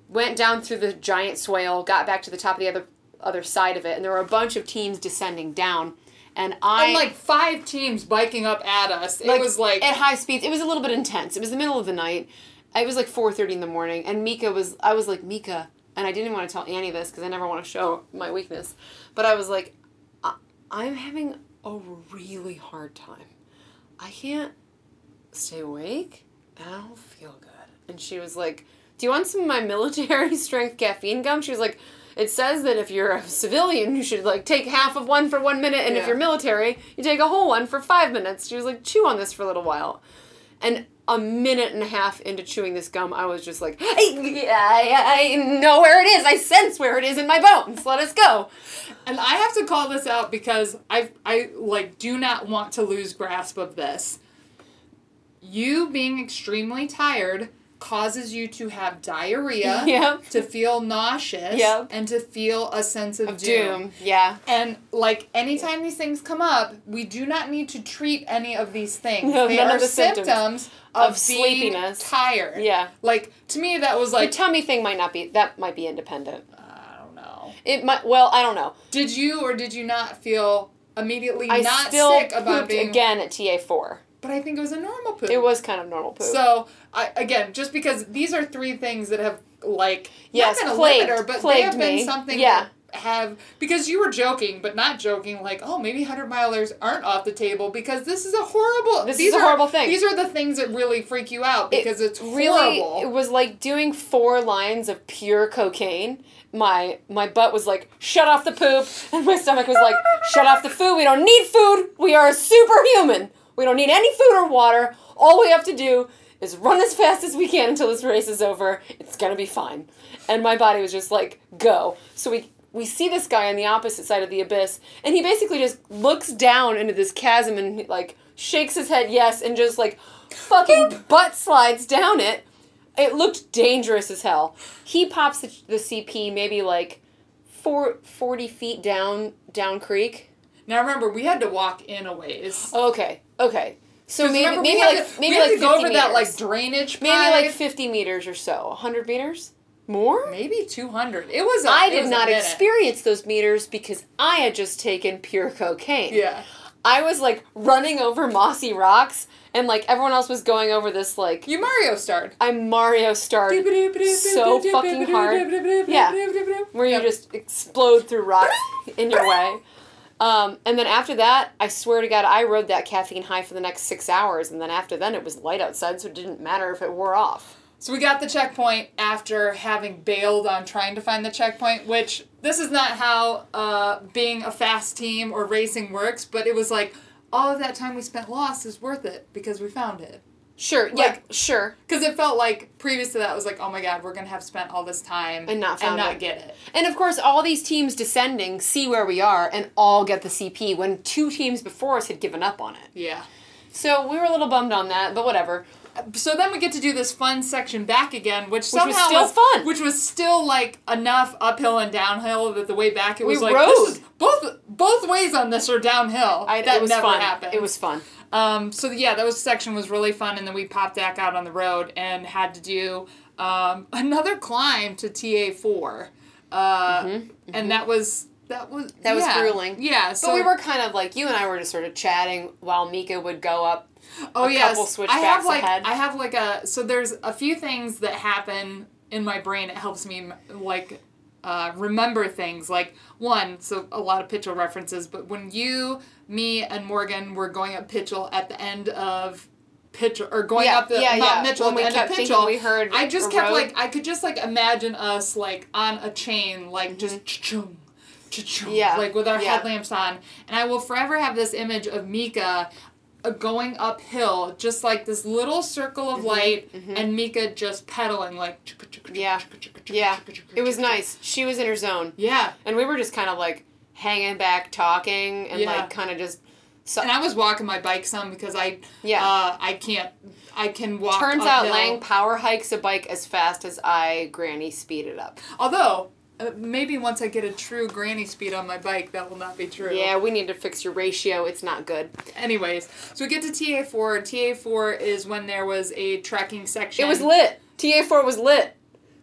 went down through the giant swale, got back to the top of the other other side of it, and there were a bunch of teams descending down. And I And, like, five teams biking up at us. It like, was like, at high speeds. It was a little bit intense. It was the middle of the night. It was like four thirty in the morning, and Mika was. I was like Mika, and I didn't want to tell Annie this because I never want to show my weakness. But I was like, I, I'm having a really hard time. I can't stay awake, and I don't feel good. And she was like, "Do you want some of my military *laughs* strength caffeine gum?" She was like. It says that if you're a civilian, you should like take half of one for one minute, and if you're military, you take a whole one for five minutes. She was like, chew on this for a little while. And a minute and a half into chewing this gum, I was just like, *laughs* I, I, I know where it is. I sense where it is in my bones. Let us go. And I have to call this out because I I like do not want to lose grasp of this. You being extremely tired causes you to have diarrhea, *laughs* Yep. to feel nauseous, Yep. and to feel a sense of, Of doom. doom. Yeah. And like anytime these things come up, we do not need to treat any of these things. *laughs* No, they are of the symptoms symptoms, of, of being sleepiness. tired. Yeah. Like to me, that was like The tummy thing might not be that might be independent. I don't know. It might well, I don't know. Did you or did you not feel immediately I not still sick about being? again at TA four. But I think it was a normal poop. It was kind of normal poop. So I again, just because these are three things that have like Yes, not been a plagued- limiter, but they have been me. something Yeah. have because you were joking, but not joking. Like, oh, maybe hundred milers aren't off the table because this is a horrible. This these is a are- horrible thing. These are the things that really freak you out It because it's really horrible. it was like doing four lines of pure cocaine. My my butt was like, shut off the poop, *laughs* and my stomach was like, shut off the food. We don't need food. We are superhuman. We don't need any food or water. All we have to do is run as fast as we can until this race is over. It's gonna be fine. And my body was just like, go. So we we see this guy on the opposite side of the abyss, and he basically just looks down into this chasm and like shakes his head yes, and just like fucking butt slides down it. It looked dangerous as hell. He pops the, the CP maybe like four, 40 feet down down creek. now remember, we had to walk in a ways. Oh, okay, okay. So maybe maybe like to, maybe like go 50 over that like meters. drainage. maybe like 50 meters or so. 100 meters? More? maybe two hundred. It was. A, I it did was not experience those meters because I had just taken pure cocaine. Yeah. I was like running over mossy rocks and like everyone else was going over this like You Mario starred. I'm Mario starred so fucking hard. Yeah. where you Yep. just explode through rocks in your way. Um, and then after that, I swear to God, I rode that caffeine high for the next six hours. And then after then, it was light outside, so it didn't matter if it wore off. So we got the checkpoint after having bailed on trying to find the checkpoint, which this is not how uh, being a fast team or racing works, but it was like all of that time we spent lost is worth it because we found it. Sure, yeah, Like- sure. Because it felt like previous to that was like, oh my god, we're gonna have spent all this time And not and not it. get it. And of course, all these teams descending see where we are and all get the CP when two teams before us had given up on it. Yeah. So we were a little bummed on that, but whatever. So then we get to do this fun section back again, which, was somehow still fun. Which was still like enough uphill and downhill that the way back it We was like rode. this is- both both ways on this are downhill. I, that it was never fun. happened. It was fun. Um, so yeah, that was section was really fun, and then we popped back out on the road and had to do um, *laughs* another climb to TA four, uh, and that was that was Mm-hmm, That was grueling. Yeah, so But we were kind of like, you and I were just sort of chatting while Mika would go up oh couple I have like ahead. I have like a so there's a few things that happen in my brain. It helps me like uh, remember things. Like one, so a lot of Pitchell references, but when you, me, and Morgan were going up Pitchell at the end of. Pitchell or going Yeah, up the yeah, Mount yeah. Mitchell When at we the end of kept thinking Pitchell, we heard I just kept road. like I could just like imagine us like on a chain, like Mm-hmm. just cha-chung, Yeah, like with our yeah. headlamps on, and I will forever have this image of Mika going uphill, just like this little circle Mm-hmm, of light, and Mika just pedaling like. Yeah. Yeah, it was nice. She was in her zone, Yeah, and we were just kind of like hanging back, talking, and Yeah. like kind of just. So, and I was walking my bike some because I. Yeah. Uh, I can't. I can walk. turns out. Lang power hikes a bike as fast as I granny speed it up. Although. Uh, maybe once I get a true granny speed on my bike, that will not be true. Yeah, we need to fix your ratio. It's not good. Anyways, so we get to TA4. TA4 is when there was a tracking section. It was lit. TA four was lit.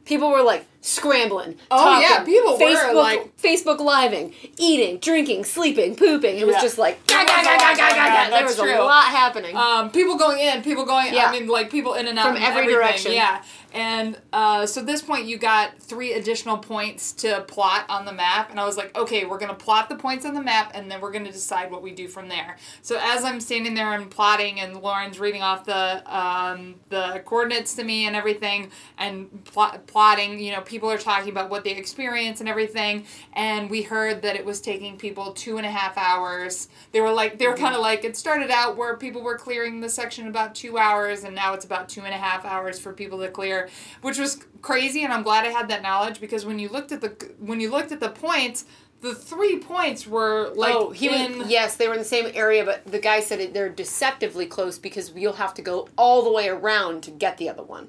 People were like scrambling. Oh, talking, yeah, people were, Facebook, like- Facebook living, eating, drinking, sleeping, pooping. It was Yeah. just like ga, ga, ga, ga, ga, ga, ga. There was true. a lot happening. Um, people going in, people going. Yeah. I mean, like people in and out From every direction. Yeah, and uh, so at this point, you got three additional points to plot on the map, and I was like, okay, we're gonna plot the points on the map, and then we're gonna decide what we do from there. So as I'm standing there and plotting, and Lauren's reading off the um, the coordinates to me and everything, and plot, plotting, you know, people are talking about what they experience and everything, and we heard that it was taking people two and a half hours. They were like, they were kind of like, it started out where people were clearing the section about two hours, and now it's about two and a half hours for people to clear, which was crazy. And I'm glad I had that knowledge because when you looked at the when you looked at the points, the three points were like oh, he in. was, yes, they were in the same area, but the guy said it, they're deceptively close because you'll have to go all the way around to get the other one.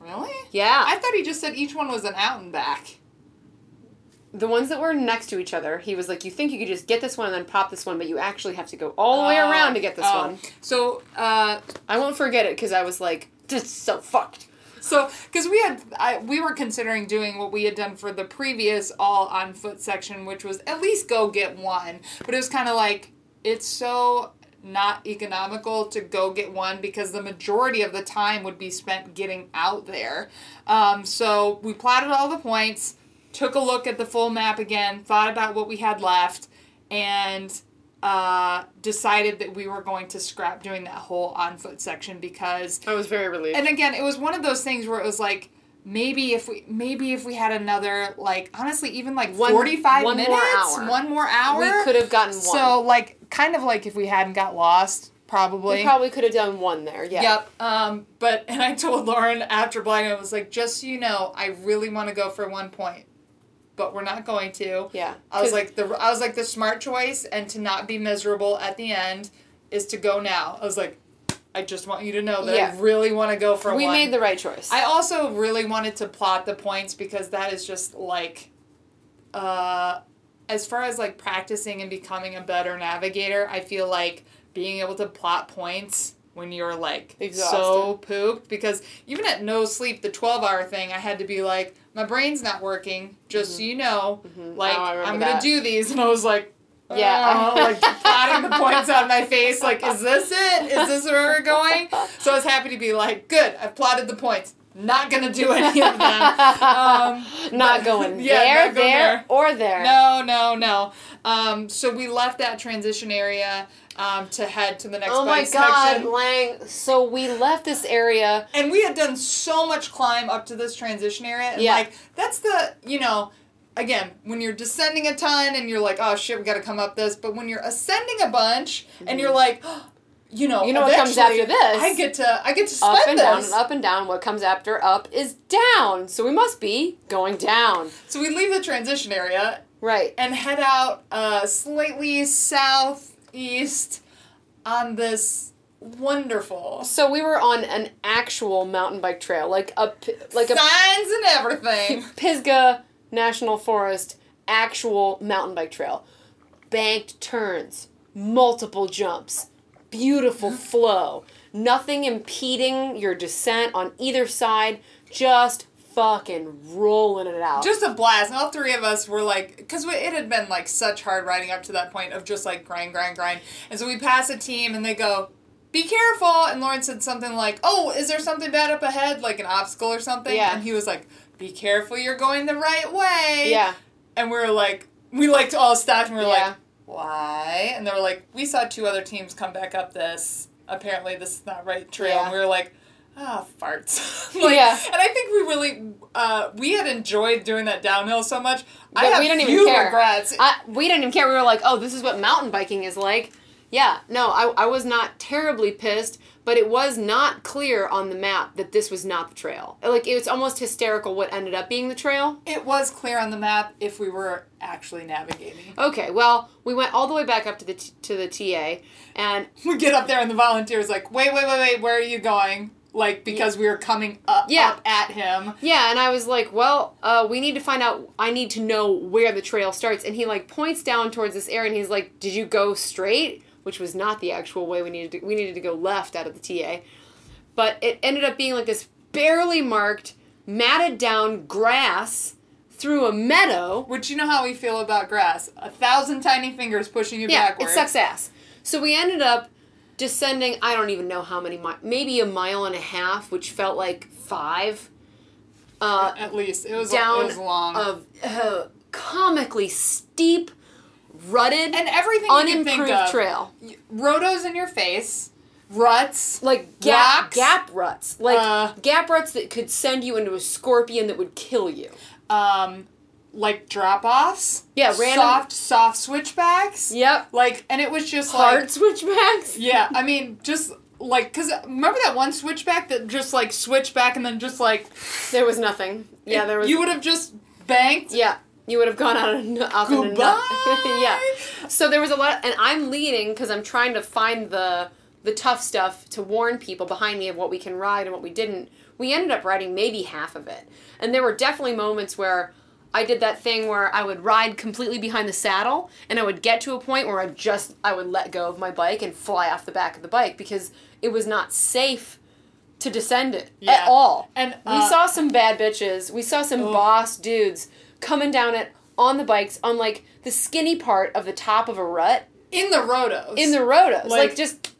Really? Yeah. I thought he just said each one was an out and back. the ones that were next to each other, he was like, you think you could just get this one and then pop this one, but you actually have to go all the way Oh, around to get this oh. one. So, uh, I won't forget it because I was like, this is so fucked. So because we had, I, we were considering doing what we had done for the previous all on foot section, which was at least go get one. But it was kind of like it's so not economical to go get one because the majority of the time would be spent getting out there. Um, so we plotted all the points, took a look at the full map again, thought about what we had left, and uh, decided that we were going to scrap doing that whole on foot section because I was very relieved. and again, it was one of those things where it was like maybe if we maybe if we had another like honestly even like One- 45 one more minutes, hour. one more hour. we could have gotten one. So like kind of like if we hadn't got lost, probably. we probably could have done one there. Yeah. Yep. Um, but *laughs* and I told Lauren after Black, I was like, just so you know, I really want to go for one point, but we're not going to. Yeah. I was like the I was like the smart choice and to not be miserable at the end is to go now. I was like, I just want you to know that Yeah. I really want to go for we one. made the right choice. I also really wanted to plot the points because that is just like, uh, as far as like practicing and becoming a better navigator, I feel like being able to plot points when you're like so pooped because even at no sleep, the 12 hour thing, I had to be like, my brain's not working, just so you know. Mhm. Like, Oh, I'm going to do these. And I was like, Yeah. yeah, like plotting the points on my face. Like, is this it? Is this where we're going? So I was happy to be like, good, I've plotted the points. Not gonna do any of them. *laughs* Um, not but- going *laughs* yeah, there, not going there, there. or there. No, no, no. Um, so we left that transition area um, to head to the next Oh my god, section. Lang. So we left this area. And we had done so much climb up to this transition area. And Yeah. like that's the you know, again, when you're descending a ton and you're like, oh shit, we gotta come up this, but when you're ascending a bunch and you're like *gasps* you know, Mm-hmm. You know what comes after this? I get to I get to Up and down and up and down. What comes after up is down. So we must be going down. So we leave the transition area Right. and head out uh, slightly southeast on this wonderful So we were on an actual mountain bike trail, like a like a signs and everything. *laughs* Pisgah National Forest actual mountain bike trail. Banked turns, multiple jumps, beautiful *laughs* flow, nothing impeding your descent on either side, just fucking rolling it out. Just a blast. And all three of us were like, because it had been like such hard riding up to that point of just like grind, grind, grind. And so we pass a team and they go, be careful. And Lauren said something like, oh, is there something bad up ahead, like an obstacle or something? Yeah. And he was like, be careful, you're going the right way. yeah. And we were like, we like all stopped and we were Yeah. like, why? And they were like, we saw two other teams come back up this. Apparently, this is not right trail. Yeah. And we were like, ah, farts. *laughs* like, Yeah. And I think we really, uh, we had enjoyed doing that downhill so much. I have we didn't even few care. regrets. I, we didn't even care. We were like, oh, this is what mountain biking is like. Yeah, no, I, I was not terribly pissed, but it was not clear on the map that this was not the trail. Like, it was almost hysterical what ended up being the trail. it was clear on the map if we were actually navigating. Okay, well, we went all the way back up to the t- to the TA, and *laughs* We get up there and the volunteer's like, wait, wait, wait, wait, where are you going? Like, because we were coming up, Yeah. up at him. yeah, and I was like, well, uh, we need to find out. I need to know where the trail starts, and he like points down towards this area, and he's like, did you go straight? Which was not the actual way we needed to. We needed to go left out of the TA, but it ended up being like this barely marked, matted down grass through a meadow. Which you know how we feel about grass. A thousand tiny fingers pushing you Yeah, backwards. it sucks ass. So we ended up descending. I don't even know how many miles. Maybe a mile and a half, which felt like five. Uh, At least it was down it was long. of uh, comically steep, rutted, and everything you can think unimproved of. trail. Rotos in your face, ruts, Like gap, Rocks. gap ruts. Like Uh, gap ruts that could send you into a scorpion that would kill you. um, like drop offs. Yeah, random- soft, soft switchbacks. Yep. Like, and it was just Hard like, switchbacks. *laughs* yeah. I mean, just like, cause remember that one switchback that just like switched back and then just like There was nothing. Yeah, there was. You would have just banked. Yeah, you would have gone out and off in a nut. Goodbye. *laughs* yeah. So there was a lot, and I'm leading because I'm trying to find the the tough stuff to warn people behind me of what we can ride and what we didn't. we ended up riding maybe half of it. And there were definitely moments where I did that thing where I would ride completely behind the saddle and I would get to a point where I just I would let go of my bike and fly off the back of the bike because it was not safe to descend it Yeah. at all. And, we uh, saw some bad bitches. We saw some Oh. boss dudes coming down it on the bikes on like the skinny part of the top of a rut in the rotos. in the rotos. Like, Like- just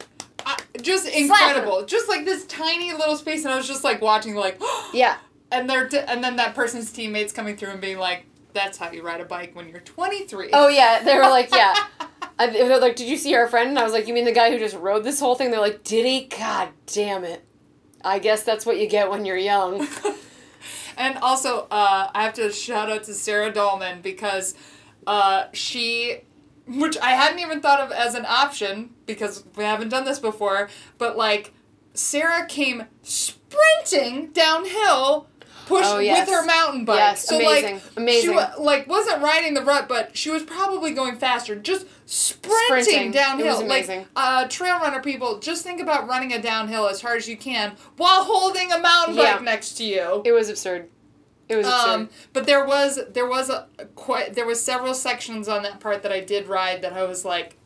I- just incredible. Just like this tiny little space, and I was just like watching, like, *gasps* yeah. And they're t- and then that person's teammates coming through and being like, "That's how you ride a bike when you're 23." Oh yeah, they were like, yeah. *laughs* I, they were like, did you see our friend? And I was like, you mean the guy who just rode this whole thing? They're like, did he? God damn it. I guess that's what you get when you're young. *laughs* And also, uh, I have to shout out to Sarah Dolman because uh, she, which I hadn't even thought of as an option because we haven't done this before, but like Sarah came sprinting downhill. Push Oh, yes. with her mountain bike. Yes, so amazing, like amazing. she like wasn't riding the rut, but she was probably going faster, just sprinting, Sprinting. downhill. It was amazing. Like uh, trail runner people, just think about running a downhill as hard as you can while holding a mountain Yeah. bike next to you. It was absurd. It was absurd. Um, but there was there was a quite there was several sections on that part that I did ride that I was like,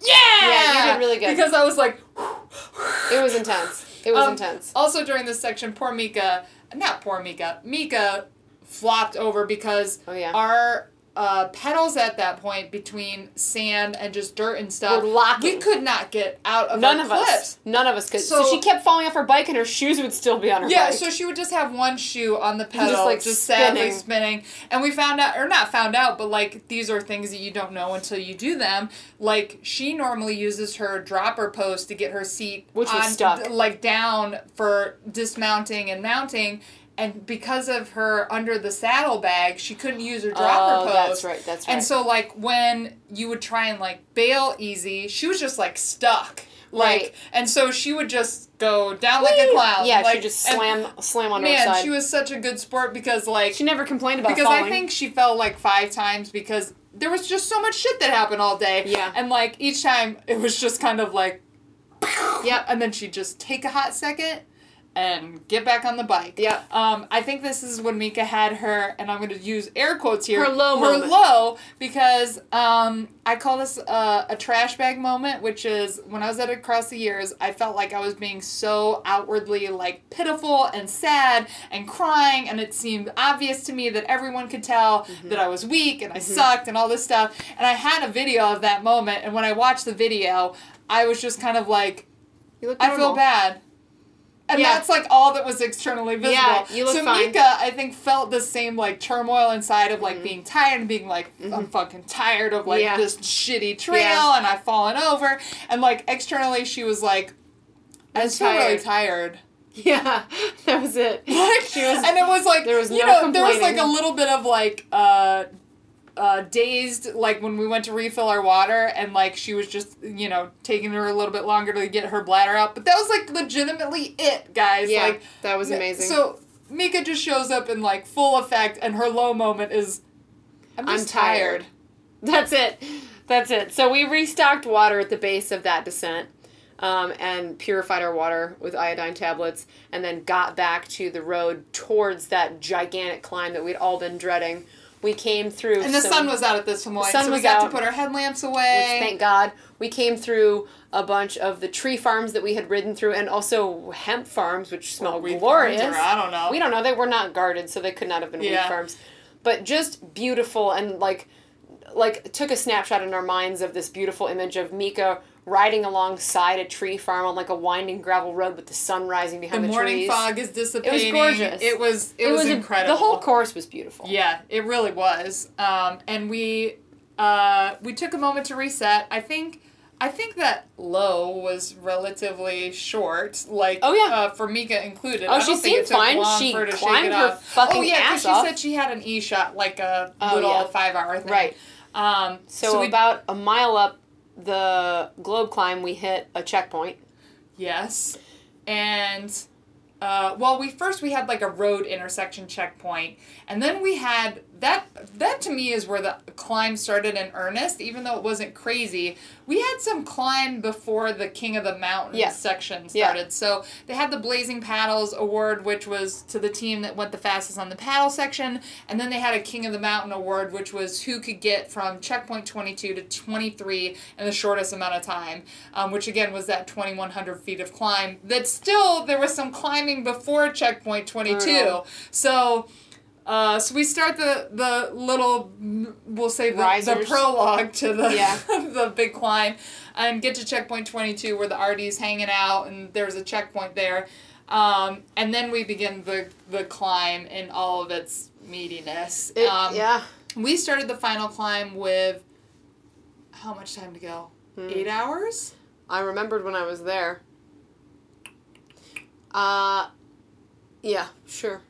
yeah, Yeah, you did really good. because I was like, *sighs* it was intense. It was Um, intense. Also during this section, poor Mika, not poor Mika, Mika flopped over because Oh, yeah. our uh, pedals at that point between sand and just dirt and stuff, Were locking. we could not get out of None of clips. us. None of us could. So, So- she kept falling off her bike and her shoes would still be on her Yeah, bike. so she would just have one shoe on the pedal, just, like just, like, sadly spinning. spinning. And we found out, or not found out, but like these are things that you don't know until you do them. Like she normally uses her dropper post to get her seat, Which was on- stuck. like down for dismounting and mounting. And because of her under the saddlebag, she couldn't use her dropper oh, post. that's right. That's right. And so, like, when you would try and like bail easy, she was just like stuck. Like, Right. and so she would just go down like a clown. yeah, like, she just slam slam on her side. Man, she was such a good sport because like She never complained about because falling. I think she fell like five times because there was just so much shit that happened all day. Yeah. And like each time it was just kind of like Yep. and then she'd just take a hot second and get back on the bike. Yeah. Um, I think this is when Mika had her, and I'm going to use air quotes here. Her low Her moment. low because um, I call this uh, a trash bag moment, which is when I was at Across the Years, I felt like I was being so outwardly like pitiful and sad and crying, and it seemed obvious to me that everyone could tell Mm-hmm. that I was weak and I sucked and all this stuff. And I had a video of that moment, and when I watched the video, I was just kind of like, you look I feel bad. And Yeah. that's like all that was externally visible. Yeah, you look so fine. Mika, I think, felt the same like turmoil inside of like being tired and being like, I'm fucking tired of like Mm-hmm. Yeah. this shitty trail Yeah. and I've fallen over. And like externally, she was like, I'm just feel really tired. tired. Yeah, *laughs* that was it. Like, She was- and it was like there was you no know there was like a little bit of like uh uh dazed like when we went to refill our water and like she was just you know taking her a little bit longer to get her bladder out but that was like legitimately it guys Yeah, like that was amazing. so Mika just shows up in like full effect and her low moment is I'm I'm tired. tired. That's it. That's it. So we restocked water at the base of that descent. Um, and purified our water with iodine tablets, and then got back to the road towards that gigantic climb that we'd all been dreading. We came through, And the some- sun was out at this point, sun so we got out. to put our headlamps which away. thank God. We came through a bunch of the tree farms that we had ridden through, and also hemp farms, which smell glorious. or I don't know. We don't know. They were not guarded, so they could not have been Yeah. wheat farms. But just beautiful and like, like took a snapshot in our minds of this beautiful image of Mika riding alongside a tree farm on like a winding gravel road with the sun rising behind the the, morning trees. fog is dissipating. It was gorgeous. It was it, was, a- incredible. the whole course was beautiful. Yeah, it really was. Um, and we uh, we took a moment to reset. I think I think that low was relatively short. Like Oh, yeah. uh, for Mika included. Oh, she seemed fine. She her climbed her off. fucking oh yeah, ass she off. said she had an e shot, like a Oh, little yeah. five hour thing. Right. Um, So, we, about a mile up the globe climb, we hit a checkpoint. Yes. And uh, well, we first we had like a road intersection checkpoint, and then we had that that to me is where the climb started in earnest. Even though it wasn't crazy, we had some climb before the King of the Mountains Yeah. section Yeah. started. So they had the Blazing Paddles award, which was to the team that went the fastest on the paddle section, and then they had a King of the Mountain award, which was who could get from checkpoint twenty two to twenty three in the shortest amount of time, um, which again was that twenty one hundred feet of climb. That still there was some climbing before checkpoint twenty two. So. Uh, so we start the the little we'll say the, the prologue to the Yeah. *laughs* the big climb and get to checkpoint 22 where the RD's hanging out and there's a checkpoint there. Um, and then we begin the the climb in all of its meatiness. It, um, yeah. We started the final climb with how much time to go? Hmm. Eight hours. I remembered when I was there. Uh, yeah, sure.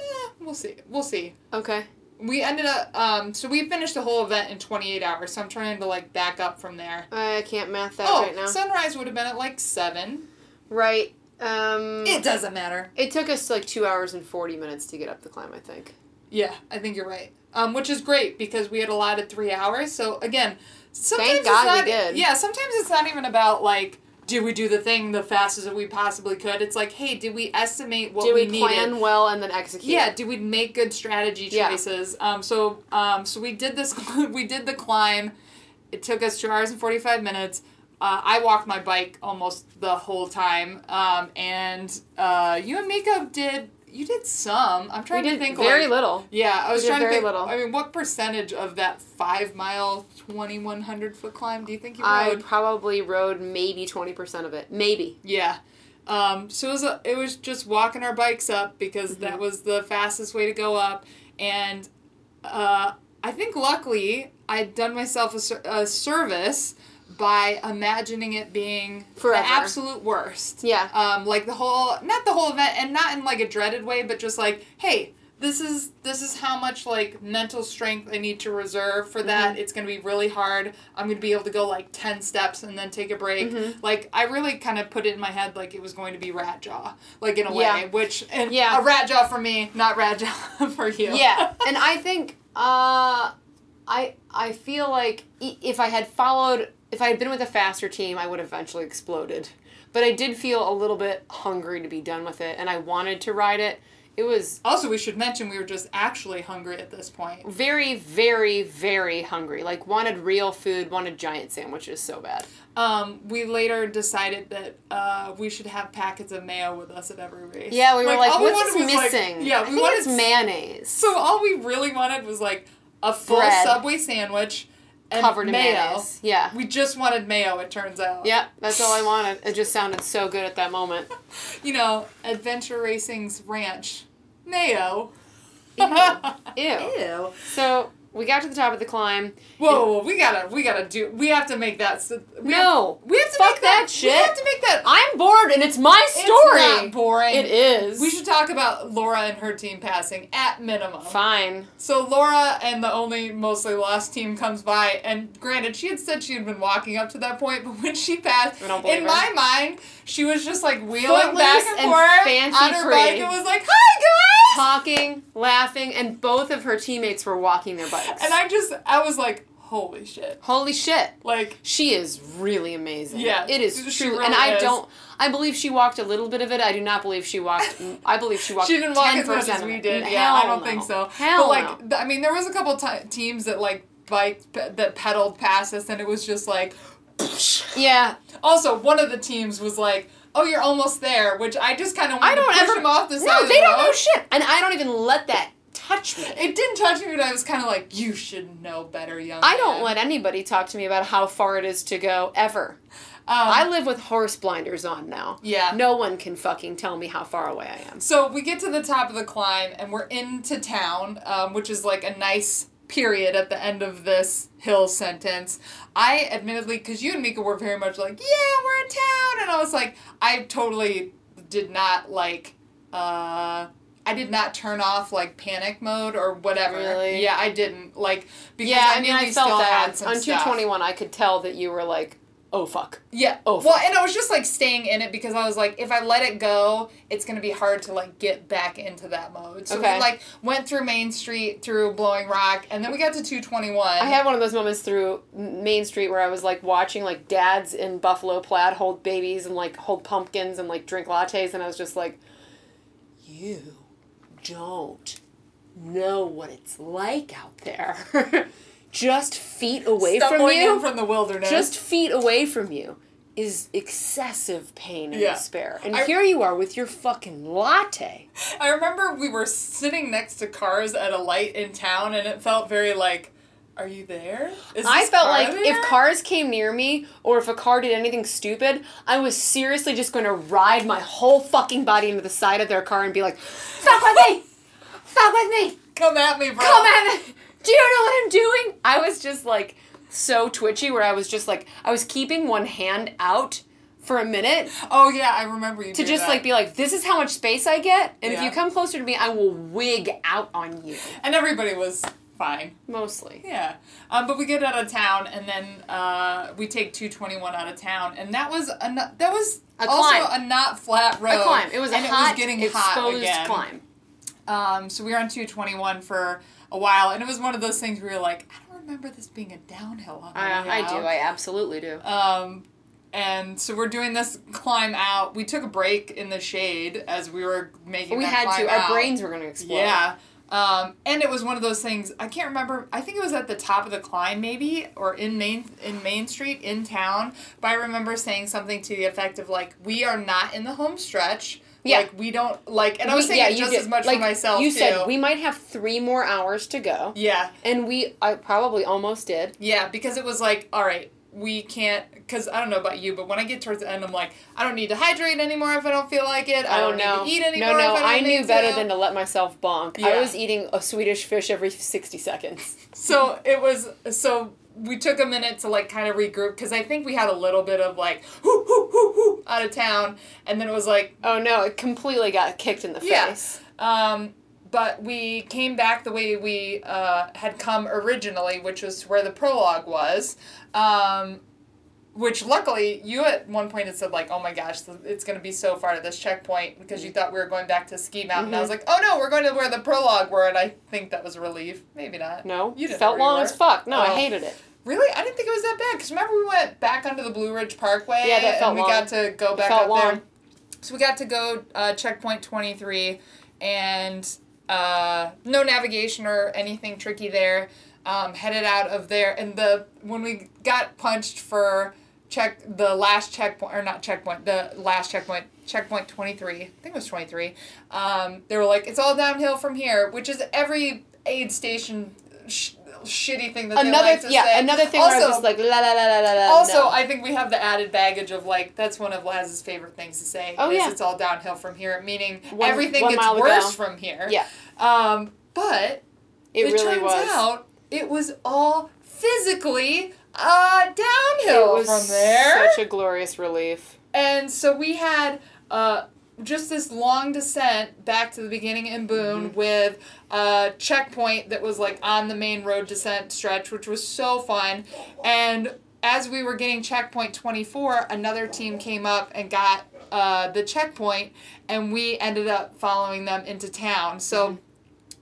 Eh, we'll see. We'll see. Okay. We ended up. Um, so we finished the whole event in 28 hours. So I'm trying to like back up from there. I can't math that oh, right now. sunrise would have been at like seven. right. Um, It doesn't matter. it took us like two hours and 40 minutes to get up the climb, I think. Yeah, I think you're right. Um, which is great because we had allotted three hours. So again, sometimes Thank it's God we did. Yeah, sometimes it's not even about like did we do the thing the fastest that we possibly could. It's like, hey, did we estimate what Did we, needed? plan well and then execute? Yeah, did we make good strategy Yeah. choices? Um, so um, so we did this. *laughs* we did the climb. It took us two hours and forty five minutes. Uh, I walked my bike almost the whole time, um, and uh, you and Mika did. You did some. I'm We trying did to think. very like, little. yeah, I was We trying to very think. little. I mean, what percentage of that five mile, twenty one hundred foot climb do you think you would? I rode? probably rode maybe 20% of it. Maybe. Yeah. Um, so it was, a, it was just walking our bikes up because that Mm-hmm. was the fastest way to go up. And uh, I think luckily I'd done myself a, a service by imagining it being Forever. the absolute worst. Yeah. Um, like the whole, not the whole event, and not in like a dreaded way, but just like, hey, this is this is how much like mental strength I need to reserve for that. Mm-hmm. It's gonna be really hard. I'm gonna be able to go like ten steps and then take a break. Mm-hmm. Like I really kind of put it in my head like it was going to be rat jaw, like in a Yeah. way, which and Yeah. a rat jaw for me, not rat jaw *laughs* for you. yeah, *laughs* and I think uh, I I feel like if I had followed, if I had been with a faster team, I would have eventually exploded. But I did feel a little bit hungry to be done with it, and I wanted to ride it. It was Also, we should mention we were just actually hungry at this point. very, very, very hungry. Like wanted real food, wanted giant sandwiches so bad. Um, we later decided that uh, we should have packets of mayo with us at every race. Yeah, we were like, all we what's this was, like- missing? yeah, I we wanted it's mayonnaise. So all we really wanted was like a full Bread. Subway sandwich and covered in mayo. mayonnaise. Yeah. We just wanted mayo. It turns out. Yeah, that's all I wanted. It just sounded so good at that moment. *laughs* You know, Adventure Racing's ranch mayo. *laughs* Ew. Ew. So we got to the top of the climb. Whoa, whoa, we gotta, we gotta do. We have to make that. We No. have, we have to Fuck make that, that shit. We have to make that. I'm bored and it's my story. It's not boring. It is. We should talk about Laura and her team passing at minimum. Fine. So Laura and the only mostly lost team comes by, and granted, she had said she had been walking up to that point, but when she passed, in her. my mind, she was just like wheeling back and, and forth fancy on her free. bike and was like, "Hi guys!" Talking, laughing, and both of her teammates were walking their bikes. And I just, I was like, "Holy shit!" Holy shit. Like, She is really amazing. Yeah, It is true. really and I is. don't I believe she walked a little bit of it. I do not believe she walked I believe she walked she didn't walk 10% as much as we did. Hell yeah, I don't no. think so. Hell but like, no. I mean, there was a couple ti teams that like biked that pedaled past us, and it was just like. Yeah. Also, one of the teams was like, "Oh, you're almost there," which I just kind of I don't push ever them off the side. No, they the don't road. know shit. And I don't even let that touch me. It didn't touch me, but I was kind of like, "You should know better, young." I don't man." let anybody talk to me about how far it is to go ever. Um, I live with horse blinders on now. Yeah. No one can fucking tell me how far away I am. So we get to the top of the climb, and we're into town, um, which is like a nice period at the end of this hill sentence. I admittedly, because you and Mika were very much like, "Yeah, we're in town," and I was like, I totally did not like. Uh, I did not turn off like panic mode or whatever. Really? Yeah, I didn't like because yeah, I, mean, I felt that on stuff. 221. I could tell that you were like oh fuck. Yeah. Oh, well, and I was just like staying in it because I was like, if I let it go, it's gonna be hard to like get back into that mode. So Okay. we like went through Main Street, through Blowing Rock, and then we got to two twenty one. I had one of those moments through Main Street where I was like watching like dads in buffalo plaid hold babies and like hold pumpkins and like drink lattes, and I was just like, you don't know what it's like out there. *laughs* just feet away from you. from the wilderness. just feet away from you is excessive pain and Yeah. despair. And I- here you are with your fucking latte. I remember we were sitting next to cars at a light in town, and it felt very like, "Are you there?" I felt like there? if cars came near me or if a car did anything stupid, I was seriously just going to ride my whole fucking body into the side of their car and be like, "Fuck with me, fuck with me, come at me, bro. come at me. Do you know what I'm doing?" I was just like so twitchy, where I was just like I was keeping one hand out for a minute Oh yeah, I remember you to just that. like be like, "This is how much space I get, and if you come closer to me, I will wig out on you." and everybody was fine. Mostly. Yeah, um, but we get out of town, and then uh, we take two twenty one out of town, and that was a no- that was A also climb. a not flat road. A climb. It was a and hot, it was getting hot again. climb. Um, so we were on two twenty one for a while, and it was one of those things where you're like, I don't remember this being a downhill on the I, I out. do. I absolutely do. Um, and so we're doing this climb out. We took a break in the shade as we were making. we had to. Our brains were going to explode. Yeah. Um, and it was one of those things. I can't remember. I think it was at the top of the climb, maybe, or in Main in Main Street in town. But I remember saying something to the effect of like, "We are not in the home stretch. Yeah. Like we don't like." And I was saying it just did. as much like, for myself You too. said we might have three more hours to go, yeah, and we I probably almost did. yeah, because it was like, all right. We can't, because I don't know about you, but when I get towards the end, I'm like, I don't need to hydrate anymore if I don't feel like it. I oh don't no, need to eat anymore no, no! if I don't I knew better to. than to let myself bonk. I was eating a Swedish fish every sixty seconds. So it was so we took a minute to like kind of regroup because I think we had a little bit of like whoo hoo hoo hoo out of town, and then it was like Oh no! It completely got kicked in the Yeah. face. um. But we came back the way we uh, had come originally, which was where the prologue was. Um, which luckily you at one point had said like, "Oh my gosh, it's going to be so far to this checkpoint," because you thought we were going back to Ski Mountain. I was like, "Oh no, we're going to where the prologue were," and I think that was a relief. Maybe not. No, you didn't felt know where you long as fuck. No, I Oh. hated it. Really? I didn't think it was that bad. Because remember we went back onto the Blue Ridge Parkway? Yeah, that felt And we long. got to go back up long. there. So we got to go uh, checkpoint 23 and uh, no navigation or anything tricky there. Um, headed out of there. And the when we got punched for check the last checkpoint, or not checkpoint, the last checkpoint, checkpoint 23, I think it was 23, um, they were like, it's all downhill from here, which is every aid station sh- shitty thing that they Another like to yeah, say. another thing where I was Also- just like la la la la la la. also, no. I think we have the added baggage of like that's one of Laz's favorite things to say. Oh, yeah. it's all downhill from here, meaning One- everything one gets worse from here. yeah, Um, but it, it, really turns was. out it was all physically uh, downhill it was from there. such a glorious relief. And so we had uh, just this long descent back to the beginning in Boone Mhm. with a checkpoint that was like on the main road descent stretch, which was so fun. And as we were getting checkpoint 24, another team came up and got uh, the checkpoint, and we ended up following them into town. So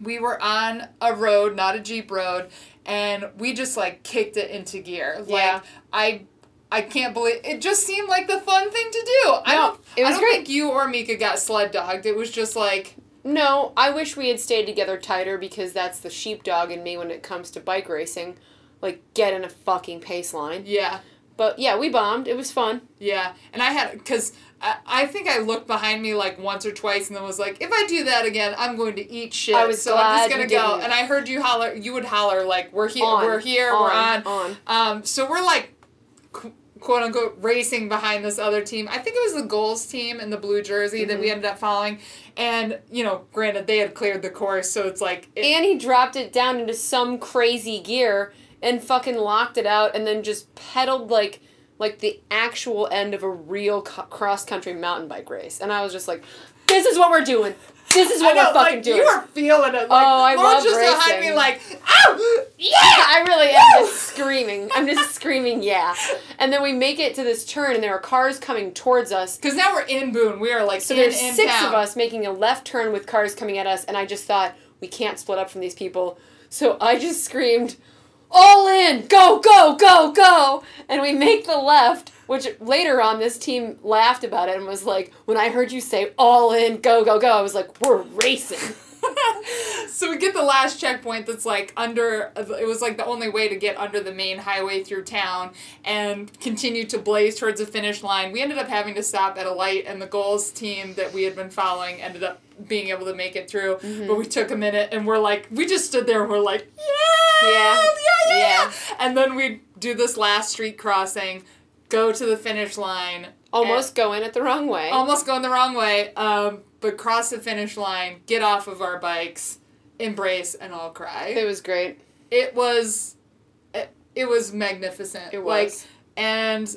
we were on a road, not a Jeep road, and we just like kicked it into gear. Yeah. Like I I can't believe it just seemed like the fun thing to do. I No, don't it was I don't great. think you or Mika got sled dogged. It was just like No, I wish we had stayed together tighter because that's the sheepdog in me when it comes to bike racing. Like, get in a fucking pace line. yeah. But yeah, we bombed. It was fun. Yeah, and I had because I, I think I looked behind me like once or twice, and then was like, if I do that again, I'm going to eat shit. I was so I'm just gonna go. And I heard you holler. You would holler like, "We're here. On, we're here. we're on." on. Um, so we're like, quote unquote, racing behind this other team. I think it was the goals team in the blue jersey that Mm-hmm. we ended up following. And you know, granted, they had cleared the course, so it's like, it, And he dropped it down into some crazy gear and fucking locked it out and then just pedaled like like the actual end of a real co- cross country mountain bike race. And I was just like, This is what we're doing. This is what know, we're fucking like, doing. You were feeling it. Like, Oh, I Lauren's love just behind me, racing. like, oh, yeah. I really am just screaming. I'm just screaming, yeah. And then we make it to this turn, and there are cars coming towards us. Because now we're in Boone. We are like So in, there's in six town. of us making a left turn with cars coming at us, and I just thought we can't split up from these people. So I just screamed, "All in! Go, go, go, go!" And we make the left. Which later on, this team laughed about it and was like, "When I heard you say all in, go, go, go," I was like, "We're racing." *laughs* so we get the last checkpoint that's like under it was like the only way to get under the main highway through town and continue to blaze towards the finish line we ended up having to stop at a light and the goals team that we had been following ended up being able to make it through Mm-hmm. but we took a minute and we're like we just stood there and we're like yeah Yeah. yeah yeah, Yeah. yeah. and then we do this last street crossing go to the finish line Almost go in it the wrong way. almost going the wrong way, um, but cross the finish line, get off of our bikes, embrace, and all cry. It was great. It was, it, it was magnificent. It Like, was. and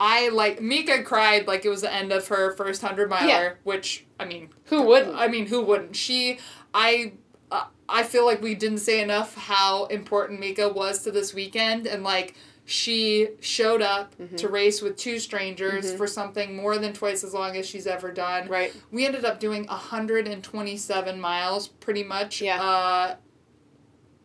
I like Mika cried like it was the end of her first hundred miler, Yeah. which I mean, Who wouldn't? I mean, who wouldn't? She, I. Uh, I feel like we didn't say enough how important Mika was to this weekend, and like she showed up Mm-hmm. to race with two strangers for something more than twice as long as she's ever done. Right. We ended up doing 127 miles, pretty much. Yeah. Uh,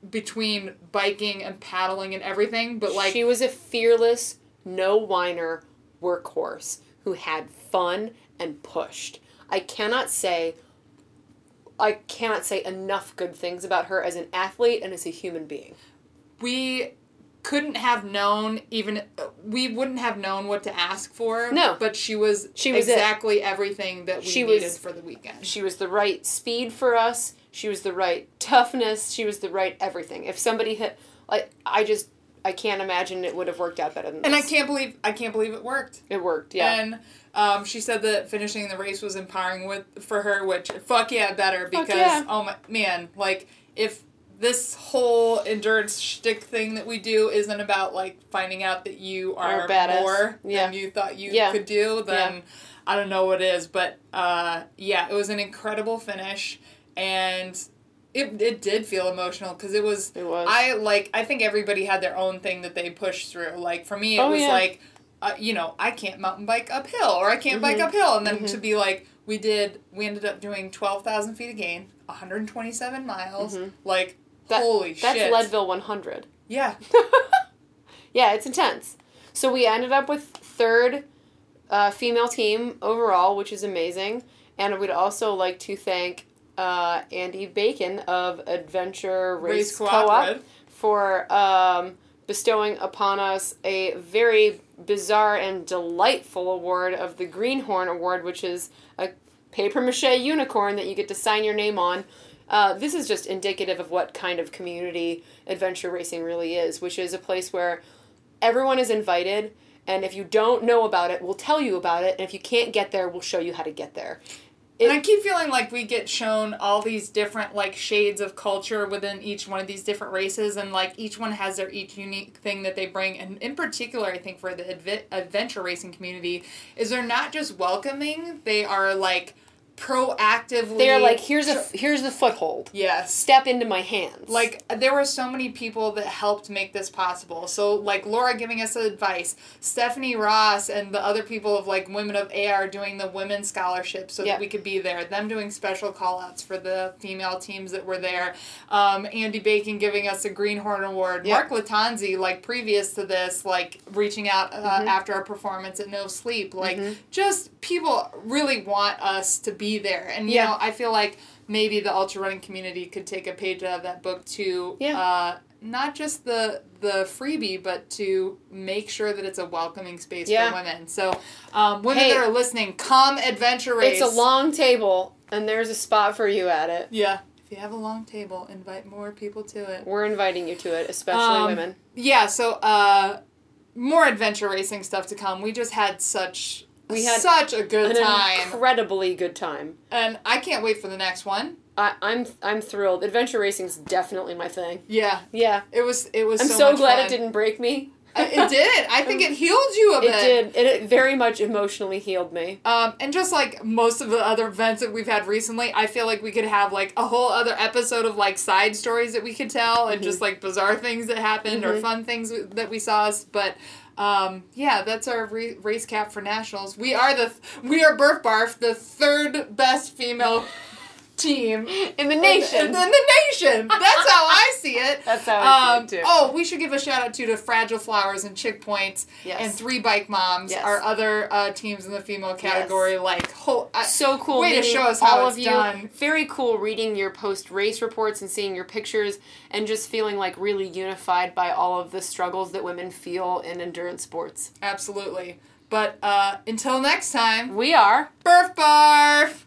between biking and paddling and everything, but like she was a fearless, no whiner workhorse who had fun and pushed. I cannot say I cannot say enough good things about her as an athlete and as a human being. we couldn't have known even we wouldn't have known what to ask for. No. but she was She was it. exactly everything that we She needed was- for the weekend. She was the right speed for us. She was the right toughness. She was the right everything. If somebody hit like I just I can't imagine it would have worked out better than And I can't believe I can't believe it worked. It worked, yeah. And um, she said that finishing the race was empowering with for her, which fuck yeah, better because yeah. oh my man, like if this whole endurance shtick thing that we do isn't about like finding out that you are more Yeah. than you thought you Yeah. could do, then Yeah. I don't know what is. But uh, yeah, it was an incredible finish, and it it did feel emotional because it was. It was. I like. I think everybody had their own thing that they pushed through. Like for me, it Oh, was like uh, you know, I can't mountain bike uphill or I can't bike Mhm. uphill. And then Mhm. to be like, we did, we ended up doing 12,000 feet of gain, 127 miles. Mhm. Like, That- holy That's shit. Leadville 100. Yeah. *laughs* yeah, it's intense. So we ended up with third uh, female team overall, which is amazing. And we'd also like to thank uh, Andy Bacon of Adventure Race, Race Co-op for um, bestowing upon us a very bizarre and delightful award of the Greenhorn Award, which is a paper mache unicorn that you get to sign your name on. Uh, this is just indicative of what kind of community adventure racing really is, which is a place where everyone is invited, and if you don't know about it, we'll tell you about it, and if you can't get there, we'll show you how to get there. It- and I keep feeling like we get shown all these different like shades of culture within each one of these different races, and like each one has their each unique thing that they bring. And in particular, I think for the adve- adventure racing community, is they're not just welcoming; they are like proactively. They're like, here's a here's the foothold. yes, Step into my hands. Like there were so many people that helped make this possible. So like Laura giving us advice, Stephanie Ross and the other people of like Women of AR doing the women's scholarship so Yeah. that we could be there. Them doing special call outs for the female teams that were there. Um, Andy Bacon giving us a Greenhorn Award. Yeah. Mark Latanzi, like previous to this, like reaching out uh, Mm-hmm. after our performance at No Sleep. Like just people really want us to be there. And you Yeah. know, I feel like maybe the ultra running community could take a page out of that book to Yeah. uh, not just the the freebie, but to make sure that it's a welcoming space Yeah. for women. So, um, women Hey. that are listening, come adventure race. it's a long table, and there's a spot for you at it. yeah. If you have a long table, invite more people to it. We're inviting you to it, especially Um, women. Yeah. So, uh, more adventure racing stuff to come. We just had such. We had such a good An time, incredibly good time. and I can't wait for the next one. I, I'm I'm thrilled. Adventure racing's definitely my thing. Yeah, Yeah, it was. It was. I'm so, so, glad fun. it didn't break me. Uh, it did. I *laughs* think it healed you a bit. It did. It, it very much emotionally healed me. Um, and just like most of the other events that we've had recently, I feel like we could have like a whole other episode of like side stories that we could tell and just like bizarre things that happened or Mhm. fun things that we saw. But um, yeah, that's our re- race cap for nationals. We are the we are Burf Barf, the third best female team In the nation. In, in the nation. That's how I *laughs* see it. That's how I Um, see it too. oh, we should give a shout out too to Fragile Flowers and Chick Points Yes. and Three Bike Moms, Yes. our other uh, teams in the female category. Like, whole, I, so cool. Way to show us how it's you. done. Very cool reading your post race reports and seeing your pictures and just feeling like really unified by all of the struggles that women feel in endurance sports. absolutely. But uh, until next time, We are Burf Barf!